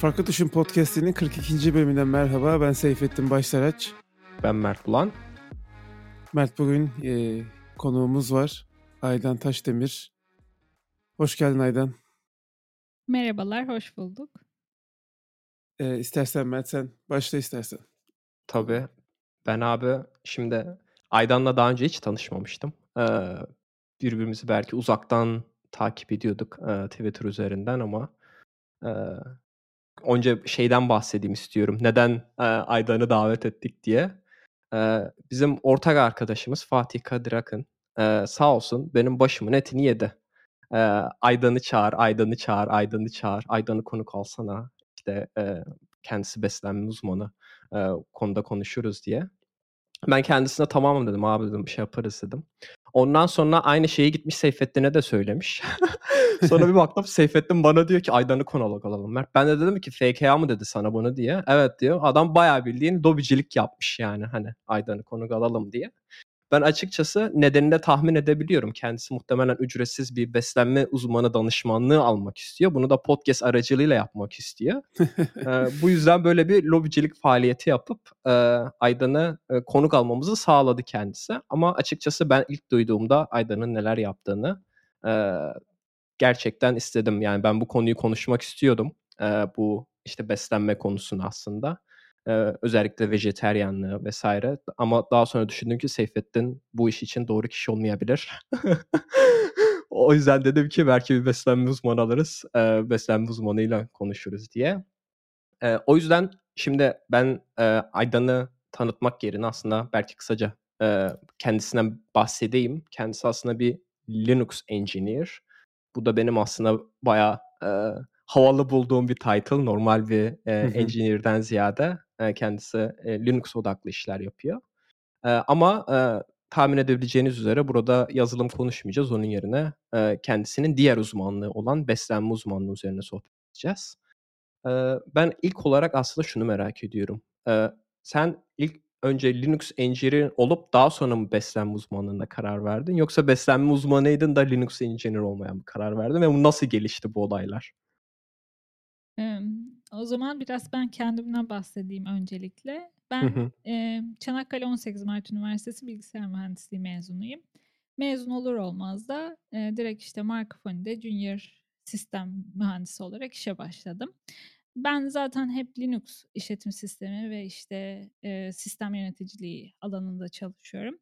Farklı Düşün Podcast'inin 42. bölümünden merhaba. Ben Seyfettin Başsaraç. Ben Mert Bulan. Mert bugün e, konuğumuz var. Aydan Taşdemir. Hoş geldin Aydan. Merhabalar, hoş bulduk. E, istersen Mert sen başla istersen. Tabii. Ben abi şimdi Aydan'la daha önce hiç tanışmamıştım. Ee, birbirimizi belki uzaktan takip ediyorduk e, Twitter üzerinden ama e, önce şeyden bahsedeyim istiyorum. Neden e, Aydan'ı davet ettik diye. E, bizim ortak arkadaşımız Fatih Kadir Akın e, sağ olsun benim başımın etini yedi. E, Aydan'ı çağır, Aydan'ı çağır, Aydan'ı çağır, Aydan'ı konuk alsana. İşte e, kendisi beslenme uzmanı e, konuda konuşuruz diye. Ben kendisine tamam dedim abi dedim bir şey yaparız dedim. Ondan sonra aynı şeyi gitmiş Seyfettin'e de söylemiş. sonra bir baktım Seyfettin bana diyor ki Aydan'ı konulog alalım. Mert ben de dedim ki FKA mı dedi sana bunu diye. Evet diyor. Adam bayağı bildiğin dobicilik yapmış yani hani Aydan'ı konuk alalım diye. Ben açıkçası nedenini de tahmin edebiliyorum. Kendisi muhtemelen ücretsiz bir beslenme uzmanı danışmanlığı almak istiyor. Bunu da podcast aracılığıyla yapmak istiyor. ee, bu yüzden böyle bir lobicilik faaliyeti yapıp e, Aydan'ı e, konuk almamızı sağladı kendisi. Ama açıkçası ben ilk duyduğumda Aydan'ın neler yaptığını e, gerçekten istedim. Yani ben bu konuyu konuşmak istiyordum. E, bu işte beslenme konusunu aslında. Ee, özellikle vejeteryanlığı vesaire. Ama daha sonra düşündüm ki Seyfettin bu iş için doğru kişi olmayabilir. o yüzden dedim ki belki bir beslenme uzmanı alırız. E, beslenme uzmanıyla konuşuruz diye. E, o yüzden şimdi ben e, Aydan'ı tanıtmak yerine aslında belki kısaca e, kendisinden bahsedeyim. Kendisi aslında bir Linux engineer. Bu da benim aslında bayağı e, havalı bulduğum bir title. Normal bir e, engineer'den ziyade e, kendisi e, Linux odaklı işler yapıyor. E, ama e, tahmin edebileceğiniz üzere burada yazılım konuşmayacağız. Onun yerine e, kendisinin diğer uzmanlığı olan beslenme uzmanlığı üzerine sohbet edeceğiz. E, ben ilk olarak aslında şunu merak ediyorum. E, sen ilk önce Linux engineer olup daha sonra mı beslenme uzmanlığına karar verdin? Yoksa beslenme uzmanıydın da Linux engineer olmaya mı karar verdin? Ve bu nasıl gelişti bu olaylar? O zaman biraz ben kendimden bahsedeyim öncelikle. Ben, hı Çanakkale 18 Mart Üniversitesi Bilgisayar Mühendisliği mezunuyum. Mezun olur olmaz da, eee, direkt, işte, Marcofoni'de Junior Sistem Mühendisi olarak işe başladım. Ben zaten hep Linux işletim sistemi ve, işte, eee, sistem yöneticiliği alanında çalışıyorum.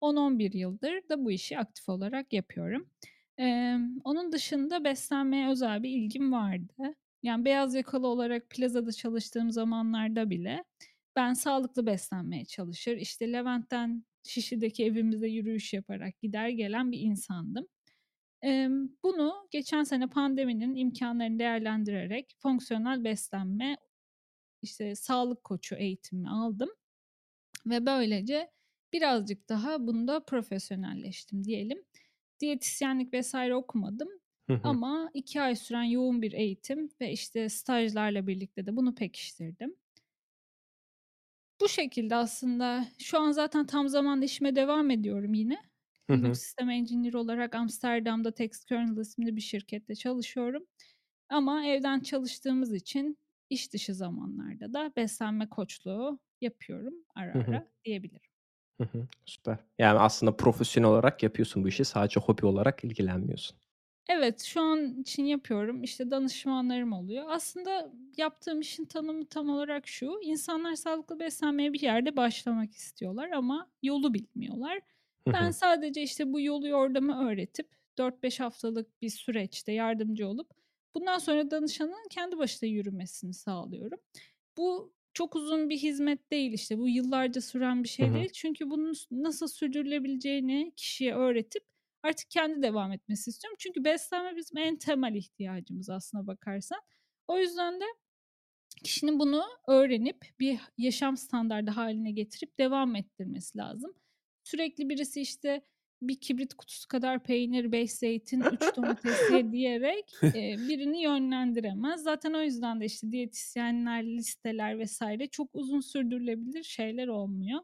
10-11 yıldır da bu işi aktif olarak yapıyorum. Emm, onun dışında beslenmeye özel bir ilgim vardı. Yani beyaz yakalı olarak plazada çalıştığım zamanlarda bile ben sağlıklı beslenmeye çalışır, işte Levent'ten Şişli'deki evimize yürüyüş yaparak gider gelen bir insandım. Bunu geçen sene pandeminin imkânlarını değerlendirerek fonksiyonel beslenme, işte sağlık koçu eğitimi aldım ve böylece birazcık daha bunda profesyonelleştim diyelim. Diyetisyenlik vesaire okumadım ama iki ay süren yoğun bir eğitim ve işte stajlarla birlikte de bunu pekiştirdim. Bu şekilde aslında şu an zaten tam zamanlı işime devam ediyorum yine. Linux Sistem Engineer olarak Amsterdam'da Textkernel isimli bir şirkette çalışıyorum. Ama evden çalıştığımız için iş dışı zamanlarda da beslenme koçluğu yapıyorum ara ara diyebilirim. Süper. Yani aslında profesyonel olarak yapıyorsun bu işi. Sadece hobi olarak ilgilenmiyorsun. Evet, şu an için yapıyorum. İşte danışmanlarım oluyor. Aslında yaptığım işin tanımı tam olarak şu: İnsanlar sağlıklı beslenmeye bir yerde başlamak istiyorlar ama yolu bilmiyorlar. Ben sadece, işte, bu yolu yordamı öğretip 4-5 haftalık bir süreçte yardımcı olup bundan sonra danışanın kendi başına yürümesini sağlıyorum. Bu çok uzun bir hizmet değil, işte, bu yıllarca süren bir şey değil. Çünkü bunun nasıl sürdürülebileceğini kişiye öğretip artık kendi devam etmesi istiyorum. Çünkü beslenme bizim en temel ihtiyacımız aslına bakarsan. O yüzden de kişinin bunu öğrenip bir yaşam standardı haline getirip devam ettirmesi lazım. Sürekli birisi işte bir kibrit kutusu kadar peynir, beş zeytin, üç domates ye diyerek e, birini yönlendiremez. Zaten o yüzden de işte diyetisyenler, listeler vesaire çok uzun sürdürülebilir şeyler olmuyor.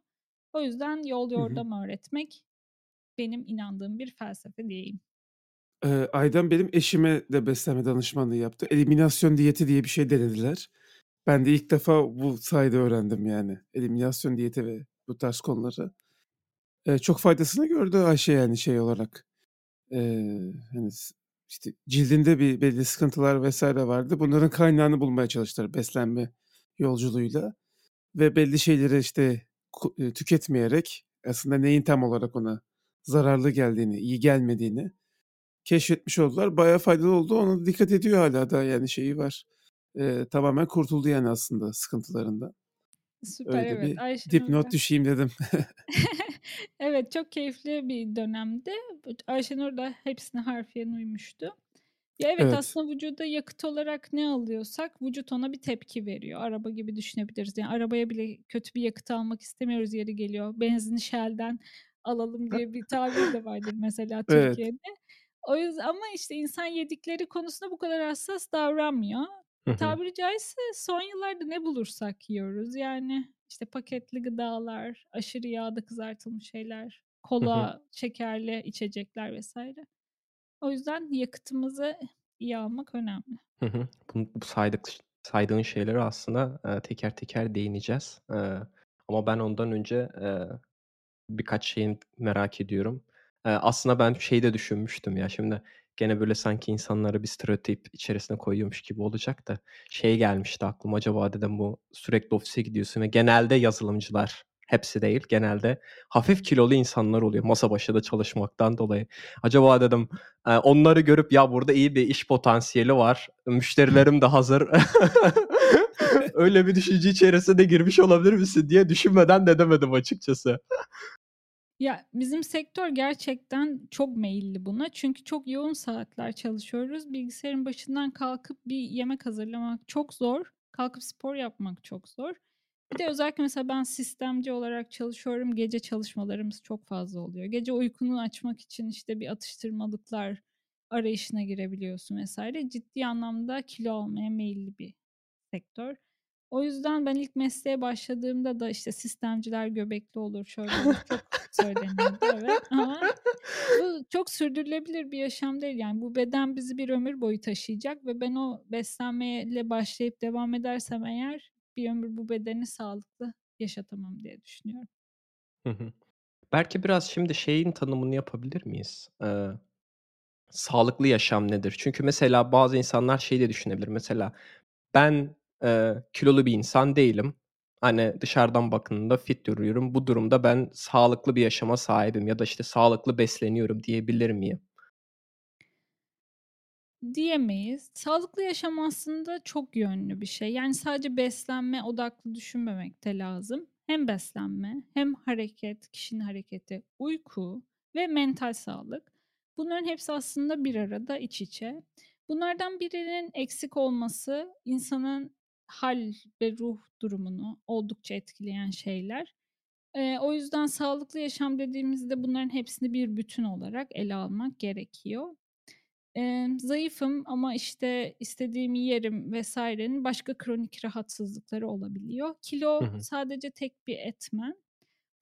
O yüzden yol yordam öğretmek benim inandığım bir felsefe diyeyim. Eee, Aydan benim eşime de beslenme danışmanlığı yaptı. Eliminasyon diyeti diye bir şey denediler. Ben de ilk defa bu sayede öğrendim yani. Eliminasyon diyeti ve bu tarz konuları. Eee, çok faydasını gördü Ayşe yani şey olarak. Eee, hani işte cildinde bir belli sıkıntılar vesaire vardı. Bunların kaynağını bulmaya çalıştılar beslenme yolculuğuyla ve belli şeyleri işte tüketmeyerek aslında neyin tam olarak ona zararlı geldiğini, iyi gelmediğini keşfetmiş oldular. Bayağı faydalı oldu. Ona dikkat ediyor hala da yani şeyi var. Eee, tamamen kurtuldu yani aslında sıkıntılarından. Süper Öyle evet. bir Ayşenur dipnot da düşeyim dedim. Evet, çok keyifli bir dönemdi. Ayşenur da hepsine harfiyen uymuştu. Ya, evet, Evet. aslında vücuda yakıt olarak ne alıyorsak vücut ona bir tepki veriyor. Araba gibi düşünebiliriz. Yani arabaya bile kötü bir yakıt almak istemiyoruz yeri geliyor. Benzini Shell'den alalım diye bir tabir de vardır mesela Evet. Türkiye'de. O yüzden ama işte insan yedikleri konusunda bu kadar hassas davranmıyor. Hı hı. Tabiri caizse son yıllarda ne bulursak yiyoruz. Yani işte paketli gıdalar, aşırı yağda kızartılmış şeyler, Hı hı. kola, şekerli içecekler vesaire. O yüzden yakıtımızı iyi almak önemli. Hı hı. Bu bu saydık saydığın şeylere aslında, eee, teker teker değineceğiz. Eee, ama ben ondan önce, birkaç şeyi merak ediyorum. Aslında ben şeyi de düşünmüştüm ya, şimdi gene böyle sanki insanları bir stereotip içerisine koyuyormuş gibi olacak da şey gelmişti aklıma, acaba dedim bu sürekli ofise gidiyorsun ve genelde yazılımcılar, hepsi değil, genelde hafif kilolu insanlar oluyor masa başında çalışmaktan dolayı. Acaba dedim, onları görüp ya burada iyi bir iş potansiyeli var, müşterilerim de hazır. Öyle bir düşünce içerisine girmiş olabilir misin diye düşünmeden de edemedim açıkçası. Ya, bizim sektör gerçekten çok meyilli buna. Çünkü çok yoğun saatler çalışıyoruz. Bilgisayarın başından kalkıp bir yemek hazırlamak çok zor. Kalkıp spor yapmak çok zor. Bir de özellikle mesela ben sistemci olarak çalışıyorum. Gece çalışmalarımız çok fazla oluyor. Gece uykunu açmak için işte bir atıştırmalıklar arayışına girebiliyorsun vesaire. Ciddi anlamda kilo almaya meyilli bir sektör. O yüzden ben ilk mesleğe başladığımda da işte sistemciler göbekli olur, şöyle olur çok söyleniyordu evet ama bu çok sürdürülebilir bir yaşam değil. Yani bu beden bizi bir ömür boyu taşıyacak ve ben o beslenmeyle başlayıp devam edersem eğer bir ömür bu bedeni sağlıklı yaşatamam diye düşünüyorum. Hı hı. Belki biraz şimdi şeyin tanımını yapabilir miyiz? Eee, sağlıklı yaşam nedir? Çünkü mesela bazı insanlar şey de düşünebilir. Mesela ben, eee, kilolu bir insan değilim. Hani dışarıdan bakıldığında fit duruyorum. Bu durumda ben sağlıklı bir yaşama sahibim ya da işte sağlıklı besleniyorum diyebilir miyim? Diyemeyiz. Sağlıklı yaşam aslında çok yönlü bir şey. Yani sadece beslenme odaklı düşünmemek de lazım. Hem beslenme hem hareket, kişinin hareketi, uyku ve mental sağlık. Bunların hepsi aslında bir arada iç içe. Bunlardan birinin eksik olması insanın hal ve ruh durumunu oldukça etkileyen şeyler. Eee, o yüzden sağlıklı yaşam dediğimizde bunların hepsini bir bütün olarak ele almak gerekiyor. Emm, zayıfım ama, işte, istediğimi yerim vs.'nin başka kronik rahatsızlıkları olabiliyor. Hı Kilo hı. sadece tek bir etmen.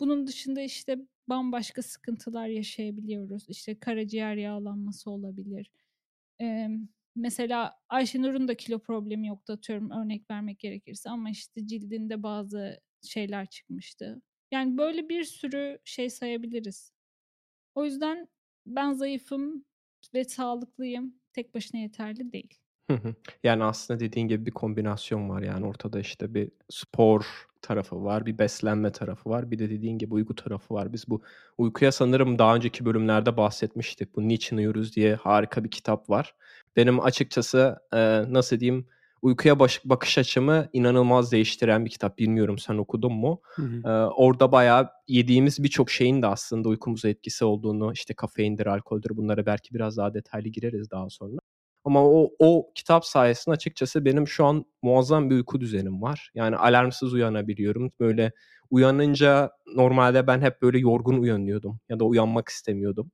Bunun dışında, işte, bambaşka sıkıntılar yaşayabiliyoruz. İşte, karaciğer yağlanması olabilir. Emm, mesela Ayşenur'un da kilo problemi yoktu atıyorum örnek vermek gerekirse ama, işte, cildinde bazı şeyler çıkmıştı. Yani, böyle bir sürü şey sayabiliriz. O yüzden ben zayıfım ve sağlıklıyım. Tek başına yeterli değil. Yani, aslında dediğin gibi bir kombinasyon var. Yani, ortada, işte, bir spor tarafı var, bir beslenme tarafı var, bir de dediğin gibi uyku tarafı var. Biz bu uykuya sanırım daha önceki bölümlerde bahsetmiştik. Bu "Niçin Uyuruz?" diye harika bir kitap var. Benim açıkçası, eee, nasıl diyeyim, uykuya baş bakış açımı inanılmaz değiştiren bir kitap. Bilmiyorum sen okudun mu? Hı hı. Eee, orada bayağı yediğimiz birçok şeyin de aslında uykumuza etkisi olduğunu, işte, kafeindir, alkoldür bunlara belki biraz daha detaylı gireriz daha sonra. Ama o o kitap sayesinde açıkçası benim şu an muazzam bir uyku düzenim var. Yani, alarmsız uyanabiliyorum. Böyle uyanınca normalde ben hep böyle yorgun uyanıyordum ya da uyanmak istemiyordum.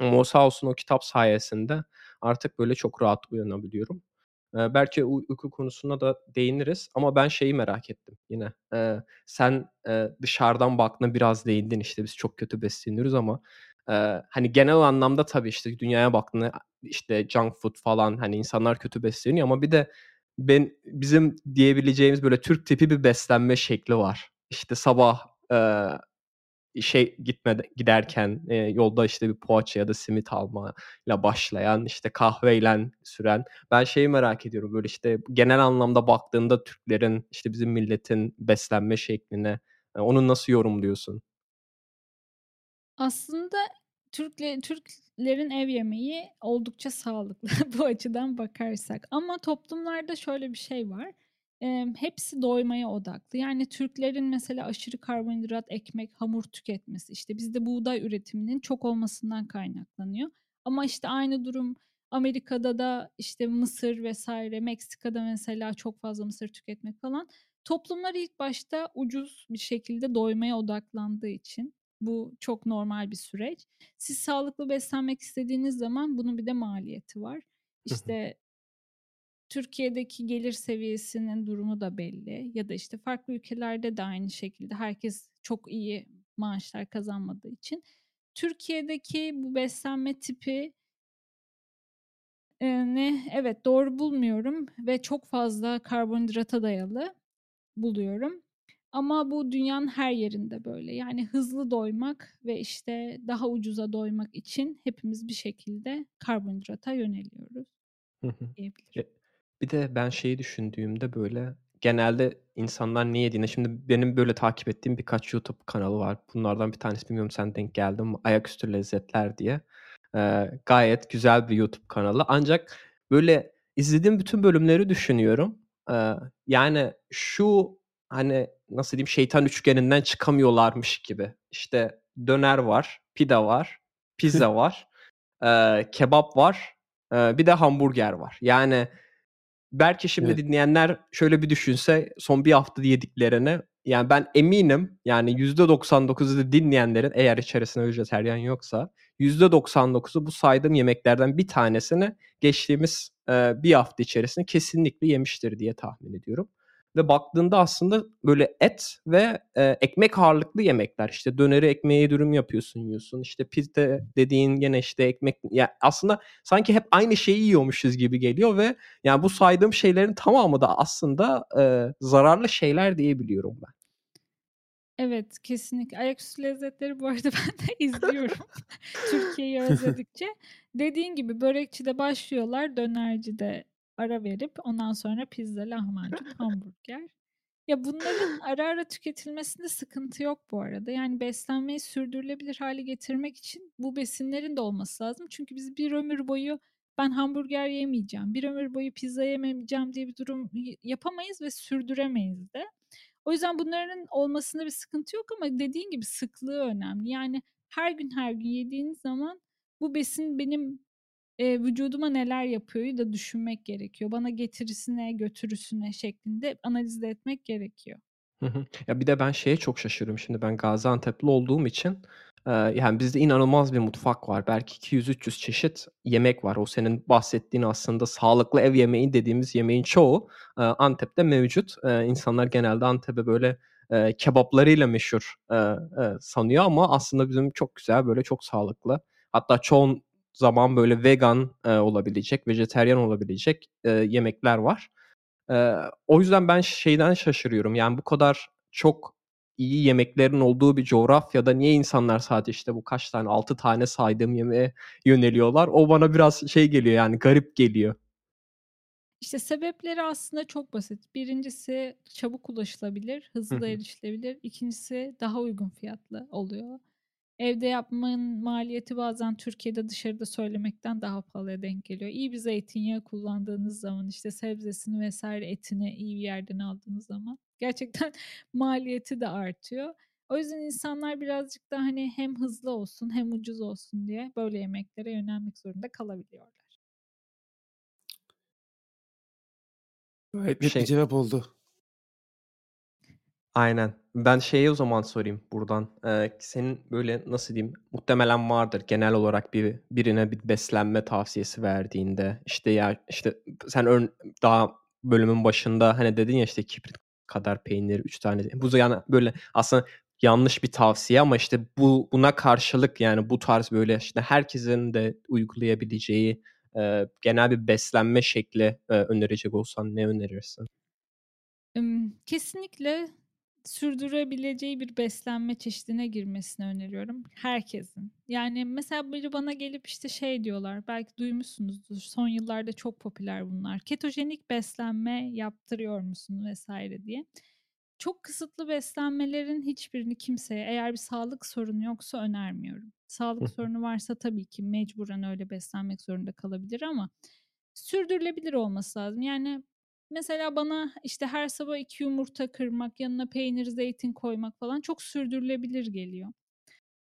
Ama o sağ olsun o kitap sayesinde artık böyle çok rahat uyanabiliyorum. Eee, belki uy uyku konusuna da değiniriz ama ben şeyi merak ettim yine. Eee, sen, eee, dışarıdan baktığında biraz değindin, işte, biz çok kötü besleniyoruz ama, Eee, hani genel anlamda tabii işte dünyaya baktığında işte junk food falan hani insanlar kötü besleniyor ama bir de ben bizim diyebileceğimiz böyle Türk tipi bir beslenme şekli var. İşte sabah eee, şey gitmeden giderken e, yolda işte bir poğaça ya da simit almayla başlayan işte kahveyle süren ben şeyi merak ediyorum böyle işte genel anlamda baktığında Türklerin işte bizim milletin beslenme şekline e, onu nasıl yorumluyorsun? Aslında Türkle Türklerin ev yemeği oldukça sağlıklı bu açıdan bakarsak. Ama toplumlarda şöyle bir şey var. Emm, hepsi doymaya odaklı. Yani Türklerin mesela aşırı karbonhidrat, ekmek, hamur tüketmesi, işte bizde buğday üretiminin çok olmasından kaynaklanıyor. Ama işte aynı durum Amerika'da da işte mısır vesaire, Meksika'da mesela çok fazla mısır tüketmek falan. Toplumlar ilk başta ucuz bir şekilde doymaya odaklandığı için bu çok normal bir süreç. Siz sağlıklı beslenmek istediğiniz zaman bunun bir de maliyeti var. İşte Türkiye'deki gelir seviyesinin durumu da belli ya da işte farklı ülkelerde de aynı şekilde herkes çok iyi maaşlar kazanmadığı için Türkiye'deki bu beslenme tipi ne evet doğru bulmuyorum ve çok fazla karbonhidrata dayalı buluyorum. Ama bu dünyanın her yerinde böyle. Yani hızlı doymak ve işte daha ucuza doymak için hepimiz bir şekilde karbonhidrata yöneliyoruz diyebilirim. Bir de ben şeyi düşündüğümde böyle genelde insanlar ne yediğine şimdi benim böyle takip ettiğim birkaç YouTube kanalı var. Bunlardan bir tanesi bilmiyorum sen denk geldin mi? Ayaküstü Lezzetler diye. Ee, gayet güzel bir YouTube kanalı. Ancak böyle izlediğim bütün bölümleri düşünüyorum. Ee, yani şu hani nasıl diyeyim şeytan üçgeninden çıkamıyorlarmış gibi. İşte döner var, pide var, pizza var, e, kebap var, e, bir de hamburger var. Yani belki şimdi evet. dinleyenler şöyle bir düşünse son bir hafta yediklerini yani ben eminim yani %99'u dinleyenlerin eğer içerisinde vejeteryan yoksa %99'u bu saydığım yemeklerden bir tanesini geçtiğimiz e, bir hafta içerisinde kesinlikle yemiştir diye tahmin ediyorum ve baktığında aslında böyle et ve e, ekmek ağırlıklı yemekler. İşte döneri ekmeğe dürüm yapıyorsun yiyorsun. İşte pizza dediğin gene işte ekmek ya aslında sanki hep aynı şeyi yiyormuşuz gibi geliyor ve yani bu saydığım şeylerin tamamı da aslında e, zararlı şeyler diyebiliyorum ben. Evet, kesinlikle. Ayaküstü lezzetleri bu arada ben de izliyorum Türkiye'yi özledikçe. Dediğin gibi börekçide başlıyorlar, dönercide ara verip ondan sonra pizza, lahmacun, hamburger. Ya bunların ara ara tüketilmesinde sıkıntı yok bu arada. Yani beslenmeyi sürdürülebilir hale getirmek için bu besinlerin de olması lazım. Çünkü biz bir ömür boyu ben hamburger yemeyeceğim, bir ömür boyu pizza yemeyeceğim diye bir durum yapamayız ve sürdüremeyiz de. O yüzden bunların olmasında bir sıkıntı yok ama dediğin gibi sıklığı önemli. Yani her gün her gün yediğiniz zaman bu besin benim Eee, vücuduma neler yapıyor'yu da düşünmek gerekiyor. Bana getirisine, götürüsüne şeklinde analiz etmek gerekiyor. Ya, bir de ben şeye çok şaşırıyorum. Şimdi ben Gaziantep'li olduğum için, yani, bizde inanılmaz bir mutfak var. Belki 200-300 çeşit yemek var. O senin bahsettiğin aslında sağlıklı ev yemeği dediğimiz yemeğin çoğu, Antep'te mevcut. Eee, insanlar genelde Antep'e böyle, kebaplarıyla meşhur, sanıyor ama aslında bizim çok güzel, böyle çok sağlıklı hatta çoğun zaman böyle vegan e, olabilecek, vejeteryan olabilecek e, yemekler var. E, o yüzden ben şeyden şaşırıyorum. Yani bu kadar çok iyi yemeklerin olduğu bir coğrafyada niye insanlar sadece işte bu kaç tane 6 tane saydığım yemeğe yöneliyorlar? O bana biraz şey geliyor yani garip geliyor. İşte sebepleri aslında çok basit. Birincisi çabuk ulaşılabilir, hızlı erişilebilir. İkincisi daha uygun fiyatlı oluyor. Evde yapmanın maliyeti bazen Türkiye'de dışarıda söylemekten daha pahalıya denk geliyor. İyi bir zeytinyağı kullandığınız zaman, işte, sebzesini vesaire etini iyi bir yerden aldığınız zaman gerçekten maliyeti de artıyor. O yüzden insanlar birazcık da, hani, hem hızlı olsun hem ucuz olsun diye böyle yemeklere yönelmek zorunda kalabiliyorlar. Gayet net bir Şey cevap oldu. Aynen. Ben şeyi o zaman sorayım buradan. Eee, senin böyle nasıl diyeyim, muhtemelen vardır genel olarak bir birine bir beslenme tavsiyesi verdiğinde. işte ya işte sen ön daha bölümün başında hani dedin ya işte kibrit kadar peynir 3 tane. Bu yani böyle aslında yanlış bir tavsiye ama işte bu buna karşılık yani bu tarz böyle işte herkesin de uygulayabileceği e, genel bir beslenme şekli e, önerecek olsan ne önerirsin? kesinlikle sürdürebileceği bir beslenme çeşidine girmesini öneriyorum herkesin. Yani mesela biri bana gelip işte şey diyorlar, belki duymuşsunuzdur. Son yıllarda çok popüler bunlar. Ketojenik beslenme yaptırıyor musun vesaire diye. Çok kısıtlı beslenmelerin hiçbirini kimseye eğer bir sağlık sorunu yoksa önermiyorum. Sağlık sorunu varsa tabii ki mecburen öyle beslenmek zorunda kalabilir ama sürdürülebilir olması lazım. Yani mesela bana işte her sabah iki yumurta kırmak, yanına peynir, zeytin koymak falan çok sürdürülebilir geliyor.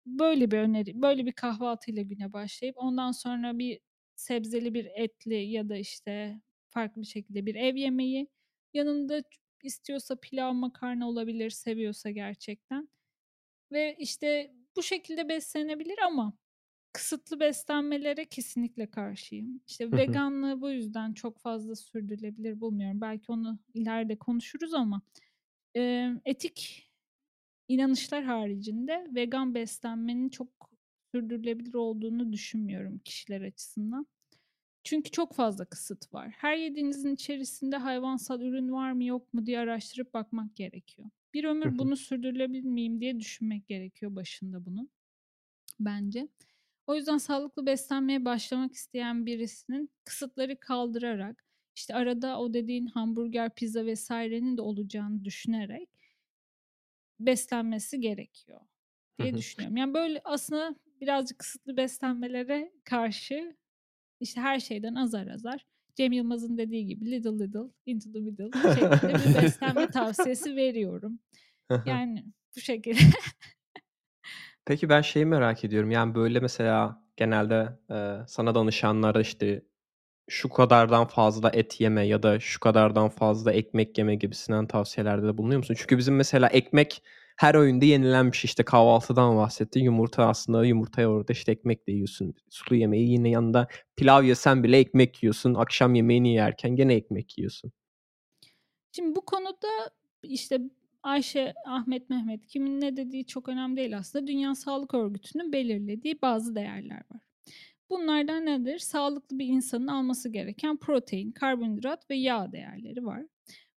Böyle bir öneri, böyle bir kahvaltıyla güne başlayıp ondan sonra bir sebzeli bir etli ya da işte farklı bir şekilde bir ev yemeği. Yanında istiyorsa pilav, makarna olabilir, seviyorsa gerçekten. Ve işte bu şekilde beslenebilir ama kısıtlı beslenmelere kesinlikle karşıyım. İşte veganlığı bu yüzden çok fazla sürdürülebilir bulmuyorum. Belki onu ileride konuşuruz ama e, etik inanışlar haricinde vegan beslenmenin çok sürdürülebilir olduğunu düşünmüyorum kişiler açısından. Çünkü çok fazla kısıt var. Her yediğinizin içerisinde hayvansal ürün var mı yok mu diye araştırıp bakmak gerekiyor. Bir ömür bunu sürdürülebilir miyim diye düşünmek gerekiyor başında bunun bence. O yüzden sağlıklı beslenmeye başlamak isteyen birisinin kısıtları kaldırarak işte arada o dediğin hamburger, pizza vesairenin de olacağını düşünerek beslenmesi gerekiyor diye düşünüyorum. Yani böyle aslında birazcık kısıtlı beslenmelere karşı işte her şeyden azar azar Cem Yılmaz'ın dediği gibi little little into the middle şeklinde bir beslenme tavsiyesi veriyorum. Yani bu şekilde. Peki ben şeyi merak ediyorum. Yani böyle mesela genelde e, sana danışanlara işte şu kadardan fazla et yeme ya da şu kadardan fazla ekmek yeme gibisinden tavsiyelerde de bulunuyor musun? Çünkü bizim mesela ekmek her öğünde yenilen bir şey. İşte kahvaltıdan bahsettin. Yumurta aslında yumurtaya orada işte ekmek de yiyorsun. Sulu yemeği yine yanında pilav yesen bile ekmek yiyorsun. Akşam yemeğini yerken gene ekmek yiyorsun. Şimdi bu konuda işte Ayşe, Ahmet, Mehmet kimin ne dediği çok önemli değil aslında. Dünya Sağlık Örgütü'nün belirlediği bazı değerler var. Bunlardan nedir? Sağlıklı bir insanın alması gereken protein, karbonhidrat ve yağ değerleri var.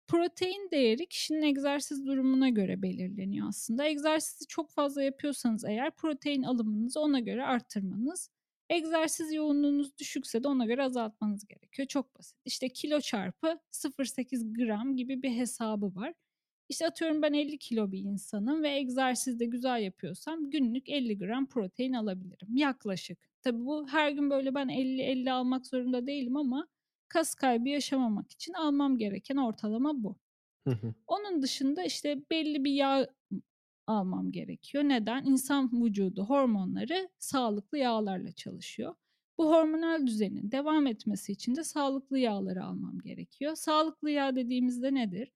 Protein değeri kişinin egzersiz durumuna göre belirleniyor aslında. Egzersizi çok fazla yapıyorsanız eğer protein alımınızı ona göre arttırmanız. Egzersiz yoğunluğunuz düşükse de ona göre azaltmanız gerekiyor. Çok basit. İşte kilo çarpı 0.8 gram gibi bir hesabı var. İşte atıyorum ben 50 kilo bir insanım ve egzersizde güzel yapıyorsam günlük 50 gram protein alabilirim. Yaklaşık. Tabii bu her gün böyle ben 50-50 almak zorunda değilim ama kas kaybı yaşamamak için almam gereken ortalama bu. Onun dışında işte belli bir yağ almam gerekiyor. Neden? İnsan vücudu hormonları sağlıklı yağlarla çalışıyor. Bu hormonal düzenin devam etmesi için de sağlıklı yağları almam gerekiyor. Sağlıklı yağ dediğimizde nedir?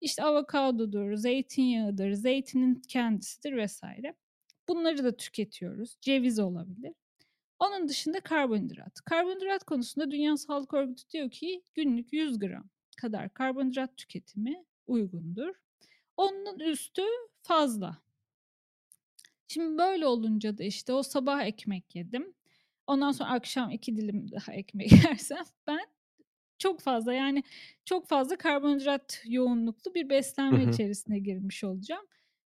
İşte avokadodur, zeytinyağıdır, zeytinin kendisidir vesaire. Bunları da tüketiyoruz. Ceviz olabilir. Onun dışında karbonhidrat. Karbonhidrat konusunda Dünya Sağlık Örgütü diyor ki günlük 100 gram kadar karbonhidrat tüketimi uygundur. Onun üstü fazla. Şimdi böyle olunca da işte o sabah ekmek yedim. Ondan sonra akşam iki dilim daha ekmek yersem ben çok fazla yani çok fazla karbonhidrat yoğunluklu bir beslenme Hı hı. içerisine girmiş olacağım.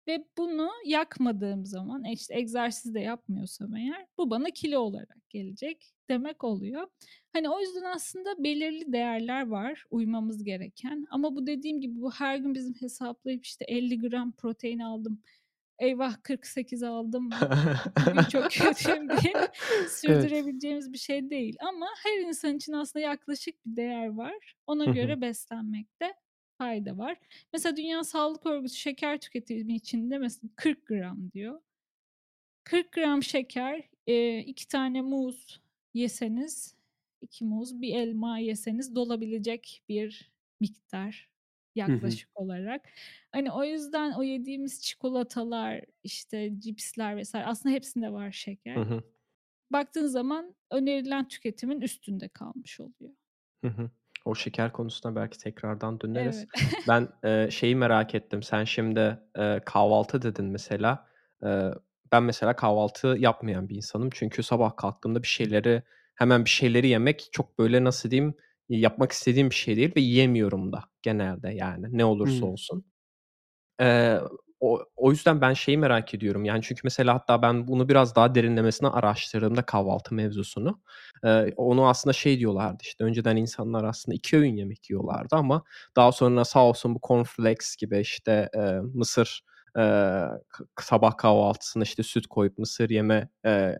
Ve bunu yakmadığım zaman e, işte egzersiz de yapmıyorsam eğer bu bana kilo olarak gelecek demek oluyor. Hani o yüzden aslında belirli değerler var uymamız gereken ama bu dediğim gibi bu her gün bizim hesaplayıp işte 50 gram protein aldım eyvah 48 aldım çok kötüyüm diye sürdürebileceğimiz evet. bir şey değil. Ama her insan için aslında yaklaşık bir değer var. Ona göre beslenmekte fayda var. Mesela Dünya Sağlık Örgütü şeker tüketimi içinde mesela 40 gram diyor. 40 gram şeker, iki tane muz yeseniz, iki muz, bir elma yeseniz dolabilecek bir miktar yaklaşık olarak. Hani o yüzden o yediğimiz çikolatalar, işte cipsler vesaire aslında hepsinde var şeker. Hı hı. Baktığın zaman önerilen tüketimin üstünde kalmış oluyor. Hı hı. O şeker konusuna belki tekrardan döneriz. Evet. Ben, eee, şeyi merak ettim. Sen şimdi, eee, kahvaltı dedin mesela. Eee, ben mesela kahvaltı yapmayan bir insanım. Çünkü sabah kalktığımda bir şeyleri hemen bir şeyleri yemek çok böyle nasıl diyeyim, yapmak istediğim bir şey değil ve yiyemiyorum da genelde yani ne olursa Hımm. olsun. Eee, o o yüzden ben şeyi merak ediyorum, yani, çünkü mesela hatta ben bunu biraz daha derinlemesine araştırdığımda kahvaltı mevzusunu, eee, onu aslında şey diyorlardı, işte, önceden insanlar aslında 2 öğün yemek yiyorlardı ama daha sonra sağ olsun bu cornflakes gibi, işte, eee, mısır, k sabah kahvaltısına, işte, süt koyup mısır yeme, eee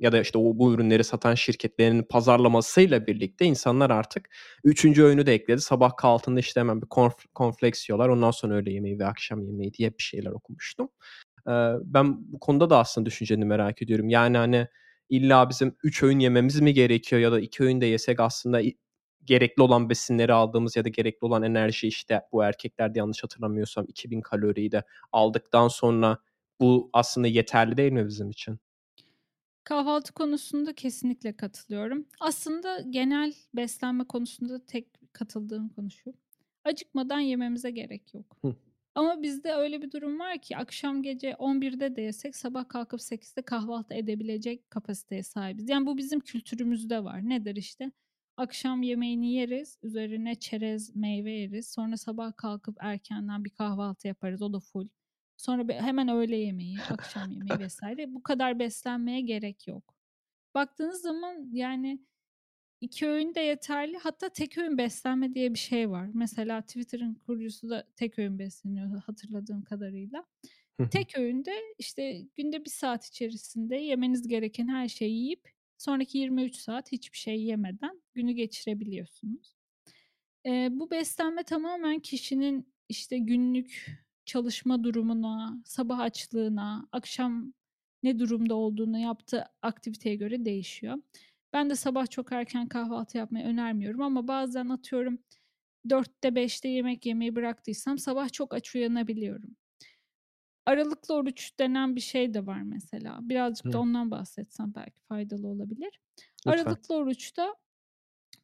ya da, işte, o bu ürünleri satan şirketlerin pazarlamasıyla birlikte insanlar artık 3. öğünü de ekledi. Sabah kahvaltında, işte, hemen bir cornf cornflakes yiyorlar. Ondan sonra öğle yemeği ve akşam yemeği diye bir şeyler okumuştum. Eee, ben bu konuda da aslında düşünceni merak ediyorum. Yani, hani, illa bizim 3 öğün yememiz mi gerekiyor ya da 2 öğün de yesek aslında gerekli olan besinleri aldığımız ya da gerekli olan enerji, işte, bu erkeklerde yanlış hatırlamıyorsam 2000 kaloriyi de aldıktan sonra bu aslında yeterli değil mi bizim için? Kahvaltı konusunda kesinlikle katılıyorum. Aslında genel beslenme konusunda tek katıldığım konu şu: Acıkmadan yememize gerek yok. Ama bizde öyle bir durum var ki akşam gece 11'de de yesek sabah kalkıp 8'de kahvaltı edebilecek kapasiteye sahibiz. Yani bu bizim kültürümüzde var. Nedir işte? Akşam yemeğini yeriz, üzerine çerez, meyve yeriz. Sonra sabah kalkıp erkenden bir kahvaltı yaparız, o da full. Sonra hemen öğle yemeği, akşam yemeği vs. Bu kadar beslenmeye gerek yok. Baktığınız zaman yani 2 öğün de yeterli. Hatta tek öğün beslenme diye bir şey var. Mesela Twitter'ın kurucusu da tek öğün besleniyor hatırladığım kadarıyla. Tek öğünde, işte, günde 1 saat içerisinde yemeniz gereken her şeyi yiyip sonraki 23 saat hiçbir şey yemeden günü geçirebiliyorsunuz. Eee, bu beslenme tamamen kişinin, işte, günlük çalışma durumuna, sabah açlığına, akşam ne durumda olduğuna, yaptığı aktiviteye göre değişiyor. Ben de sabah çok erken kahvaltı yapmayı önermiyorum ama bazen atıyorum 4'te 5'te yemek yemeyi bıraktıysam sabah çok aç uyanabiliyorum. Aralıklı oruç denen bir şey de var mesela. Birazcık da Hıı. ondan bahsetsem belki faydalı olabilir. Lütfen. Aralıklı oruçta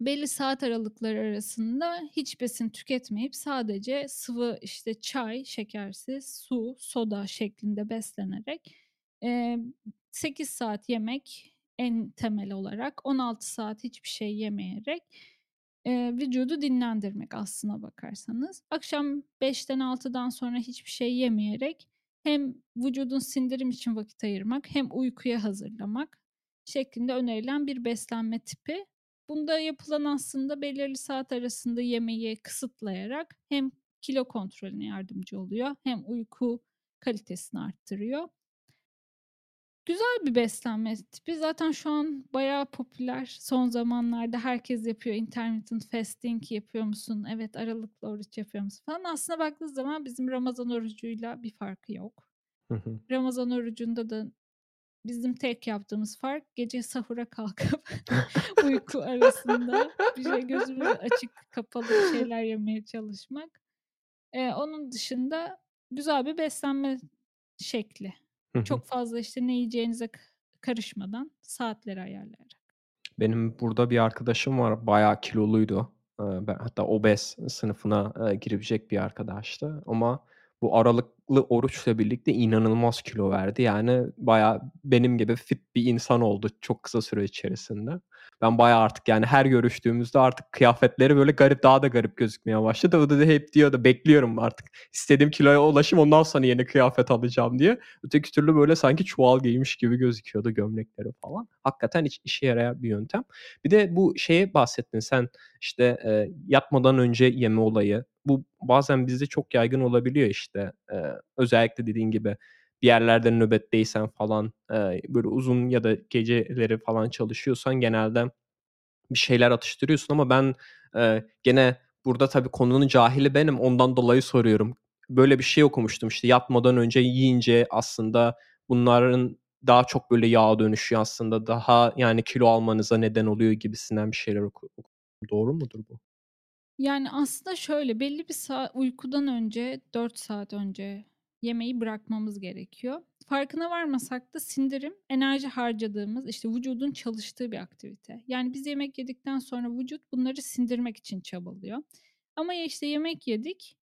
belli saat aralıkları arasında hiç besin tüketmeyip sadece sıvı, işte, çay, şekersiz, su, soda şeklinde beslenerek, eee, 8 saat yemek en temel olarak, 16 saat hiçbir şey yemeyerek, vücudu dinlendirmek aslına bakarsanız. Akşam 5'ten 6'dan sonra hiçbir şey yemeyerek hem vücudun sindirim için vakit ayırmak hem uykuya hazırlamak şeklinde önerilen bir beslenme tipi. Bunda yapılan aslında belirli saat arasında yemeyi kısıtlayarak hem kilo kontrolüne yardımcı oluyor hem uyku kalitesini arttırıyor. Güzel bir beslenme tipi. Zaten şu an bayağı popüler. Son zamanlarda herkes yapıyor. Intermittent fasting yapıyor musun? Evet, aralıklı oruç yapıyor musun falan. Aslına baktığınız zaman bizim Ramazan orucuyla bir farkı yok. Ramazan orucunda da bizim tek yaptığımız fark gece sahura kalkıp uyku arasında bir şey gözümüz açık kapalı şeyler yemeye çalışmak. Eee, onun dışında güzel bir beslenme şekli. Çok fazla, işte, ne yiyeceğinize karışmadan saatleri ayarlayarak. Benim burada bir arkadaşım var, bayağı kiloluydu. Ben hatta obez sınıfına, eee, girebilecek bir arkadaştı ama bu aralıklı oruçla birlikte inanılmaz kilo verdi. Yani bayağı benim gibi fit bir insan oldu çok kısa süre içerisinde. Ben bayağı artık, yani, her görüştüğümüzde artık kıyafetleri böyle garip, daha da garip gözükmeye başladı. O da hep diyordu, "Bekliyorum artık istediğim kiloya ulaşayım, ondan sonra yeni kıyafet alacağım." diye. Öteki türlü böyle sanki çuval giymiş gibi gözüküyordu gömlekleri falan. Hakikaten iş işe yarayan bir yöntem. Bir de bu şeye bahsettin sen, işte, eee, yatmadan önce yeme olayı. Bu bazen bizde çok yaygın olabiliyor, işte. Eee, özellikle dediğin gibi bir yerlerde nöbetteysen falan, eee, böyle uzun ya da geceleri falan çalışıyorsan genelde bir şeyler atıştırıyorsun ama ben, eee, gene burada tabii konunun cahili benim, ondan dolayı soruyorum. Böyle bir şey okumuştum, işte, yatmadan önce yiyince aslında bunların daha çok böyle yağa dönüşüyor aslında. Daha, yani, kilo almanıza neden oluyor gibisinden bir şeyler oku Doğru mudur bu? Yani, aslında şöyle, belli bir saa uykudan önce 4 saat önce yemeği bırakmamız gerekiyor. farkına varmasak da sindirim enerji harcadığımız, işte, vücudun çalıştığı bir aktivite. Yani biz yemek yedikten sonra vücut bunları sindirmek için çabalıyor. Ama ya, işte, yemek yedik,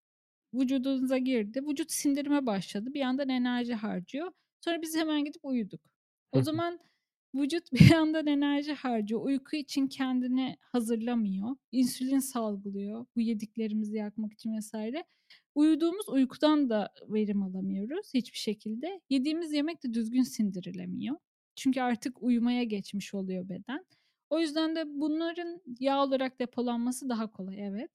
vücudumuza girdi, vücut sindirime başladı, bir yandan enerji harcıyor. Sonra biz hemen gidip uyuduk. Hı O hı. zaman vücut bir yandan enerji harcıyor, uyku için kendini hazırlamıyor, insülin salgılıyor bu yediklerimizi yakmak için vs. Uyuduğumuz uykudan da verim alamıyoruz hiçbir şekilde. Yediğimiz yemek de düzgün sindirilemiyor. Çünkü artık uyumaya geçmiş oluyor beden. O yüzden de bunların yağ olarak depolanması daha kolay, evet.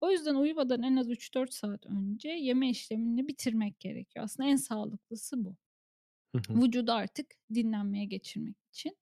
O yüzden uyumadan en az 3-4 saat önce yeme işlemini bitirmek gerekiyor. Aslında en sağlıklısı bu. Vücudu artık dinlenmeye geçirmek için.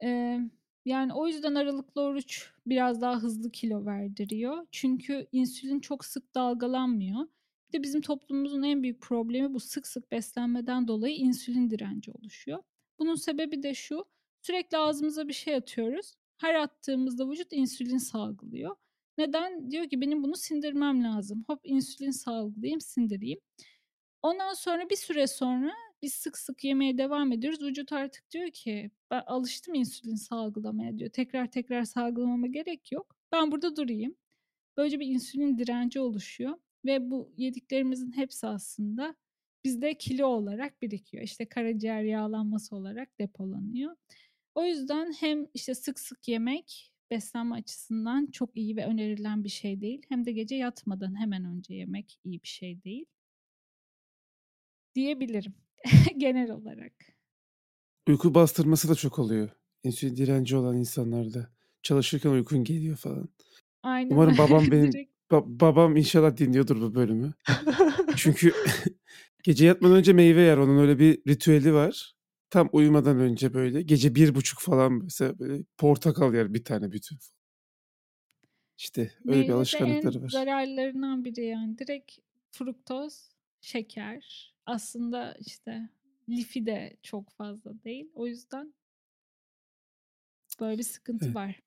Emm, yani o yüzden aralıklı oruç biraz daha hızlı kilo verdiriyor. Çünkü insülin çok sık dalgalanmıyor. Bir de bizim toplumumuzun en büyük problemi bu sık sık beslenmeden dolayı insülin direnci oluşuyor. Bunun sebebi de şu: Sürekli ağzımıza bir şey atıyoruz. Her attığımızda vücut insülin salgılıyor. Neden? Diyor ki benim bunu sindirmem lazım. Hop insülin salgılayayım, sindireyim. Ondan sonra bir süre sonra biz sık sık yemeye devam ediyoruz. Vücut artık diyor ki ben alıştım insülin salgılamaya diyor. Tekrar tekrar salgılamama gerek yok. Ben burada durayım. Böylece bir insülin direnci oluşuyor ve bu yediklerimizin hepsi aslında bizde kilo olarak birikiyor. İşte karaciğer yağlanması olarak depolanıyor. O yüzden hem, işte, sık sık yemek beslenme açısından çok iyi ve önerilen bir şey değil hem de gece yatmadan hemen önce yemek iyi bir şey değil. Diyebilirim genel olarak. Uyku bastırması da çok oluyor. İnsülin direnci olan insanlarda. Çalışırken uykun geliyor falan. Aynen Umarım babam benim Direkt ba babam inşallah dinliyordur bu bölümü. Çünkü gece yatmadan önce meyve yer. Onun öyle bir ritüeli var. Tam uyumadan önce böyle gece 1.30 falan mesela böyle portakal yer bir tane bütün. İşte öyle bir Meyve de en alışkanlıkları var. zararlarından biri yani. Direkt fruktoz, şeker. Aslında, işte, lifi de çok fazla değil. O yüzden böyle bir sıkıntı var.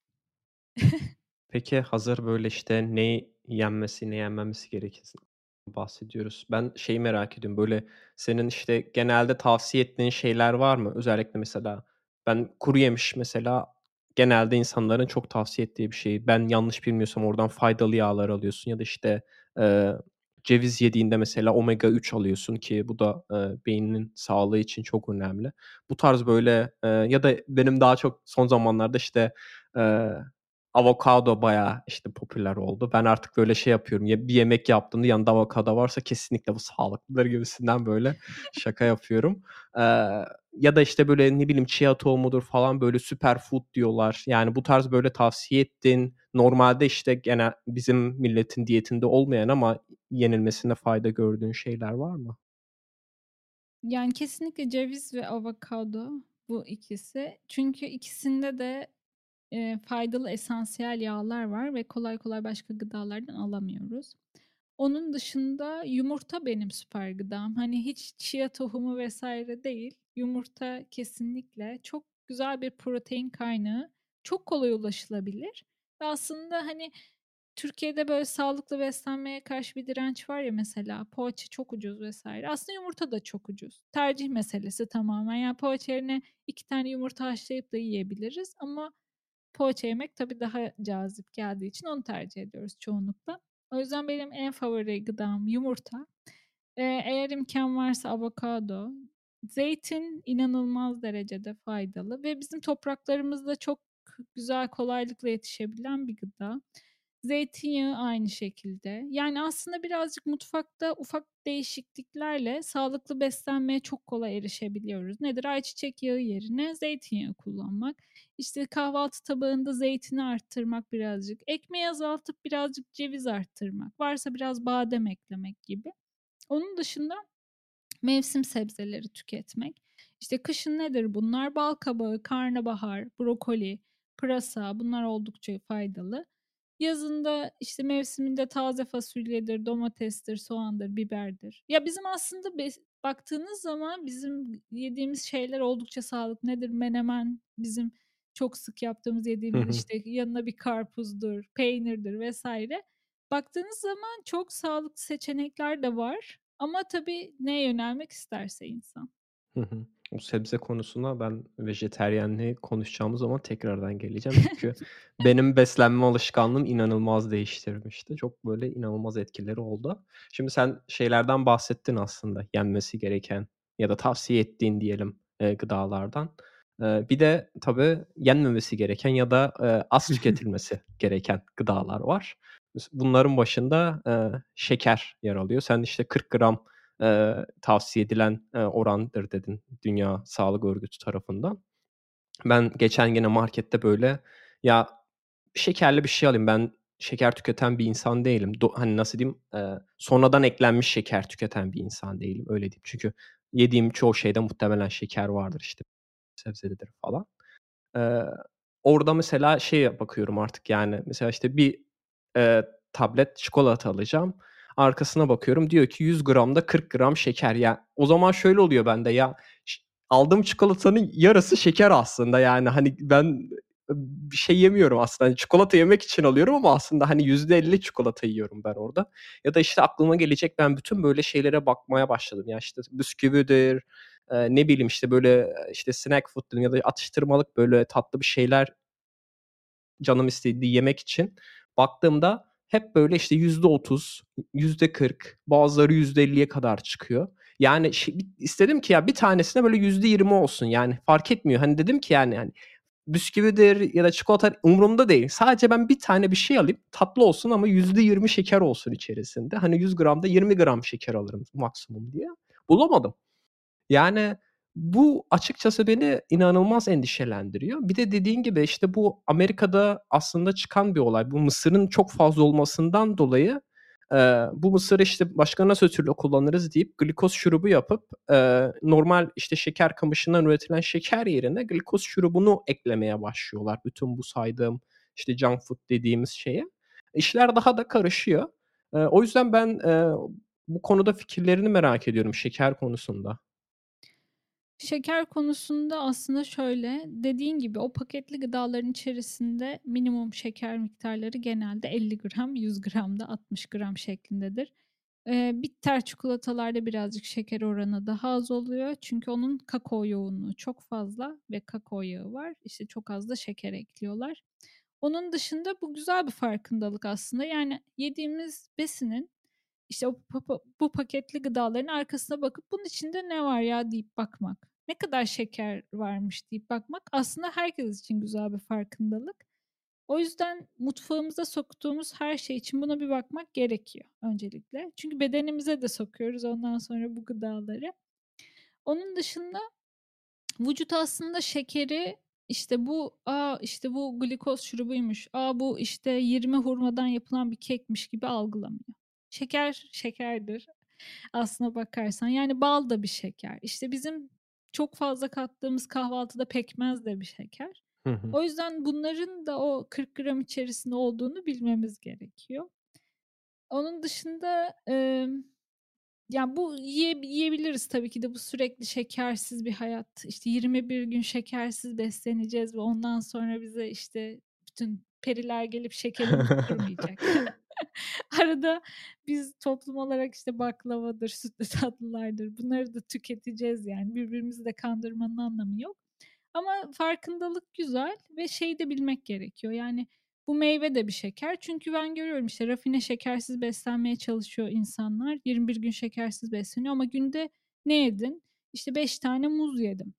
Peki hazır böyle, işte, ne yenmesi, ne yenmemesi gerektiğinden bahsediyoruz. Ben şeyi merak ediyorum, böyle, senin, işte, genelde tavsiye ettiğin şeyler var mı? Özellikle mesela ben kuru yemiş mesela genelde insanların çok tavsiye ettiği bir şey. Ben yanlış bilmiyorsam oradan faydalı yağlar alıyorsun ya da, işte, eee, ceviz yediğinde mesela omega 3 alıyorsun ki bu da, eee, beyninin sağlığı için çok önemli. Bu tarz böyle, eee, ya da benim daha çok son zamanlarda, işte, eee, avokado bayağı, işte, popüler oldu. Ben artık böyle şey yapıyorum, bir yemek yaptığımda yanında avokado varsa kesinlikle bu sağlıklıdır gibisinden böyle şaka yapıyorum. Eee, ya da, işte, böyle, ne bileyim, chia tohumudur falan böyle superfood diyorlar. Yani bu tarz böyle tavsiye ettiğin, normalde, işte, gene bizim milletin diyetinde olmayan ama yenilmesinde fayda gördüğün şeyler var mı? Yani kesinlikle ceviz ve avokado bu ikisi. Çünkü ikisinde de, eee, faydalı esansiyel yağlar var ve kolay kolay başka gıdalardan alamıyoruz. Onun dışında yumurta benim süper gıdam. Hani hiç chia tohumu vs. değil. Yumurta kesinlikle çok güzel bir protein kaynağı. Çok kolay ulaşılabilir ve aslında, hani, Türkiye'de böyle sağlıklı beslenmeye karşı bir direnç var ya mesela, poğaça çok ucuz vs. Aslında yumurta da çok ucuz. Tercih meselesi tamamen. Yani poğaça yerine 2 tane yumurta haşlayıp da yiyebiliriz ama poğaça yemek tabii daha cazip geldiği için onu tercih ediyoruz çoğunlukla. O yüzden benim en favori gıdam yumurta. Eee, eğer imkân varsa avokado. Zeytin inanılmaz derecede faydalı ve bizim topraklarımızda çok güzel kolaylıkla yetişebilen bir gıda. Zeytinyağı aynı şekilde. Yani aslında birazcık mutfakta ufak değişikliklerle sağlıklı beslenmeye çok kolay erişebiliyoruz. Nedir? Ayçiçek yağı yerine zeytinyağı kullanmak. İşte kahvaltı tabağında zeytini arttırmak birazcık. Ekmeği azaltıp birazcık ceviz arttırmak. Varsa biraz badem eklemek gibi. Onun dışında mevsim sebzeleri tüketmek. İşte kışın nedir bunlar? Balkabağı, karnabahar, brokoli, pırasa bunlar oldukça faydalı. Yazın da, işte, mevsiminde taze fasulyedir, domatestir, soğandır, biberdir. Ya, bizim aslında baktığınız zaman bizim yediğimiz şeyler oldukça sağlıklı. Nedir? Menemen bizim çok sık yaptığımız, yediğimiz, işte, yanına bir karpuzdur, peynirdir vs. Baktığınız zaman çok sağlıklı seçenekler de var ama tabii neye yönelmek isterse insan. O sebze konusuna ben vejetaryenliği konuşacağımız zaman tekrardan geleceğim. Çünkü benim beslenme alışkanlığım inanılmaz değiştirmişti. Çok böyle inanılmaz etkileri oldu. Şimdi sen şeylerden bahsettin aslında yenmesi gereken ya da tavsiye ettiğin diyelim e, gıdalardan. E, bir de tabii yenmemesi gereken ya da e, az tüketilmesi gereken gıdalar var. Bunların başında e, şeker yer alıyor. Sen işte 40 gram e, tavsiye edilen e, orandır dedin Dünya Sağlık Örgütü tarafından. Ben geçen gene markette böyle ya şekerli bir şey alayım ben şeker tüketen bir insan değilim. Do, hani nasıl diyeyim e, sonradan eklenmiş şeker tüketen bir insan değilim öyle diyeyim. Çünkü yediğim çoğu şeyde muhtemelen şeker vardır işte sebzededir falan. E, orada mesela şey bakıyorum artık yani mesela işte bir e, tablet çikolata alacağım. Arkasına bakıyorum diyor ki 100 gramda 40 gram şeker. Ya o zaman şöyle oluyor bende ya aldığım çikolatanın yarısı şeker aslında yani hani ben bir şey yemiyorum aslında. Hani çikolata yemek için alıyorum ama aslında hani %50 çikolata yiyorum ben orada. Ya da işte aklıma gelecek ben bütün böyle şeylere bakmaya başladım. Ya işte bisküvidir, ne bileyim işte böyle işte snack food ya da atıştırmalık böyle tatlı bir şeyler canım istediği yemek için baktığımda hep böyle işte %30, %40, bazıları %50'ye kadar çıkıyor. Yani istedim ki ya bir tanesine böyle %20 olsun yani fark etmiyor. Hani dedim ki yani hani bisküvidir ya da çikolata umurumda değil. Sadece ben bir tane bir şey alayım tatlı olsun ama %20 şeker olsun içerisinde. Hani 100 gramda 20 gram şeker alırım maksimum diye. Bulamadım. Yani bu açıkçası beni inanılmaz endişelendiriyor. Bir de dediğin gibi işte bu Amerika'da aslında çıkan bir olay. Bu mısırın çok fazla olmasından dolayı e, bu mısırı işte başka nasıl türlü kullanırız deyip glikoz şurubu yapıp e, normal işte şeker kamışından üretilen şeker yerine glikoz şurubunu eklemeye başlıyorlar. Bütün bu saydığım işte junk food dediğimiz şeye. İşler daha da karışıyor. E, o yüzden ben e, bu konuda fikirlerini merak ediyorum şeker konusunda. Şeker konusunda aslında şöyle, dediğin gibi o paketli gıdaların içerisinde minimum şeker miktarları genelde 50 gram, 100 gram da 60 gram şeklindedir. Eee, bitter çikolatalarda birazcık şeker oranı daha az oluyor. Çünkü onun kakao yoğunluğu çok fazla ve kakao yağı var. İşte çok az da şeker ekliyorlar. Onun dışında bu güzel bir farkındalık aslında. Yani yediğimiz besinin işte bu paketli gıdaların arkasına bakıp bunun içinde ne var ya deyip bakmak ne kadar şeker varmış deyip bakmak aslında herkes için güzel bir farkındalık. O yüzden mutfağımıza soktuğumuz her şey için buna bir bakmak gerekiyor öncelikle. Çünkü bedenimize de sokuyoruz ondan sonra bu gıdaları. Onun dışında vücut aslında şekeri işte bu a işte bu glikoz şurubuymuş. A bu işte 20 hurmadan yapılan bir kekmiş gibi algılamıyor. Şeker şekerdir aslına bakarsan. Yani bal da bir şeker. İşte bizim çok fazla kattığımız kahvaltıda pekmez de bir şeker. Hı hı. O yüzden bunların da o 40 gram içerisinde olduğunu bilmemiz gerekiyor. Onun dışında e, yani bu yiye, yiyebiliriz tabii ki de bu sürekli şekersiz bir hayat. İşte 21 gün şekersiz besleneceğiz ve ondan sonra bize işte bütün periler gelip şekeri unutturmayacak. Arada biz toplum olarak işte baklavadır, sütlü tatlılardır bunları da tüketeceğiz yani. Birbirimizi de kandırmanın anlamı yok. Ama farkındalık güzel ve şeyi de bilmek gerekiyor. Yani bu meyve de bir şeker. Çünkü ben görüyorum işte rafine şekersiz beslenmeye çalışıyor insanlar. 21 gün şekersiz besleniyor ama günde ne yedin? İşte 5 tane muz yedim.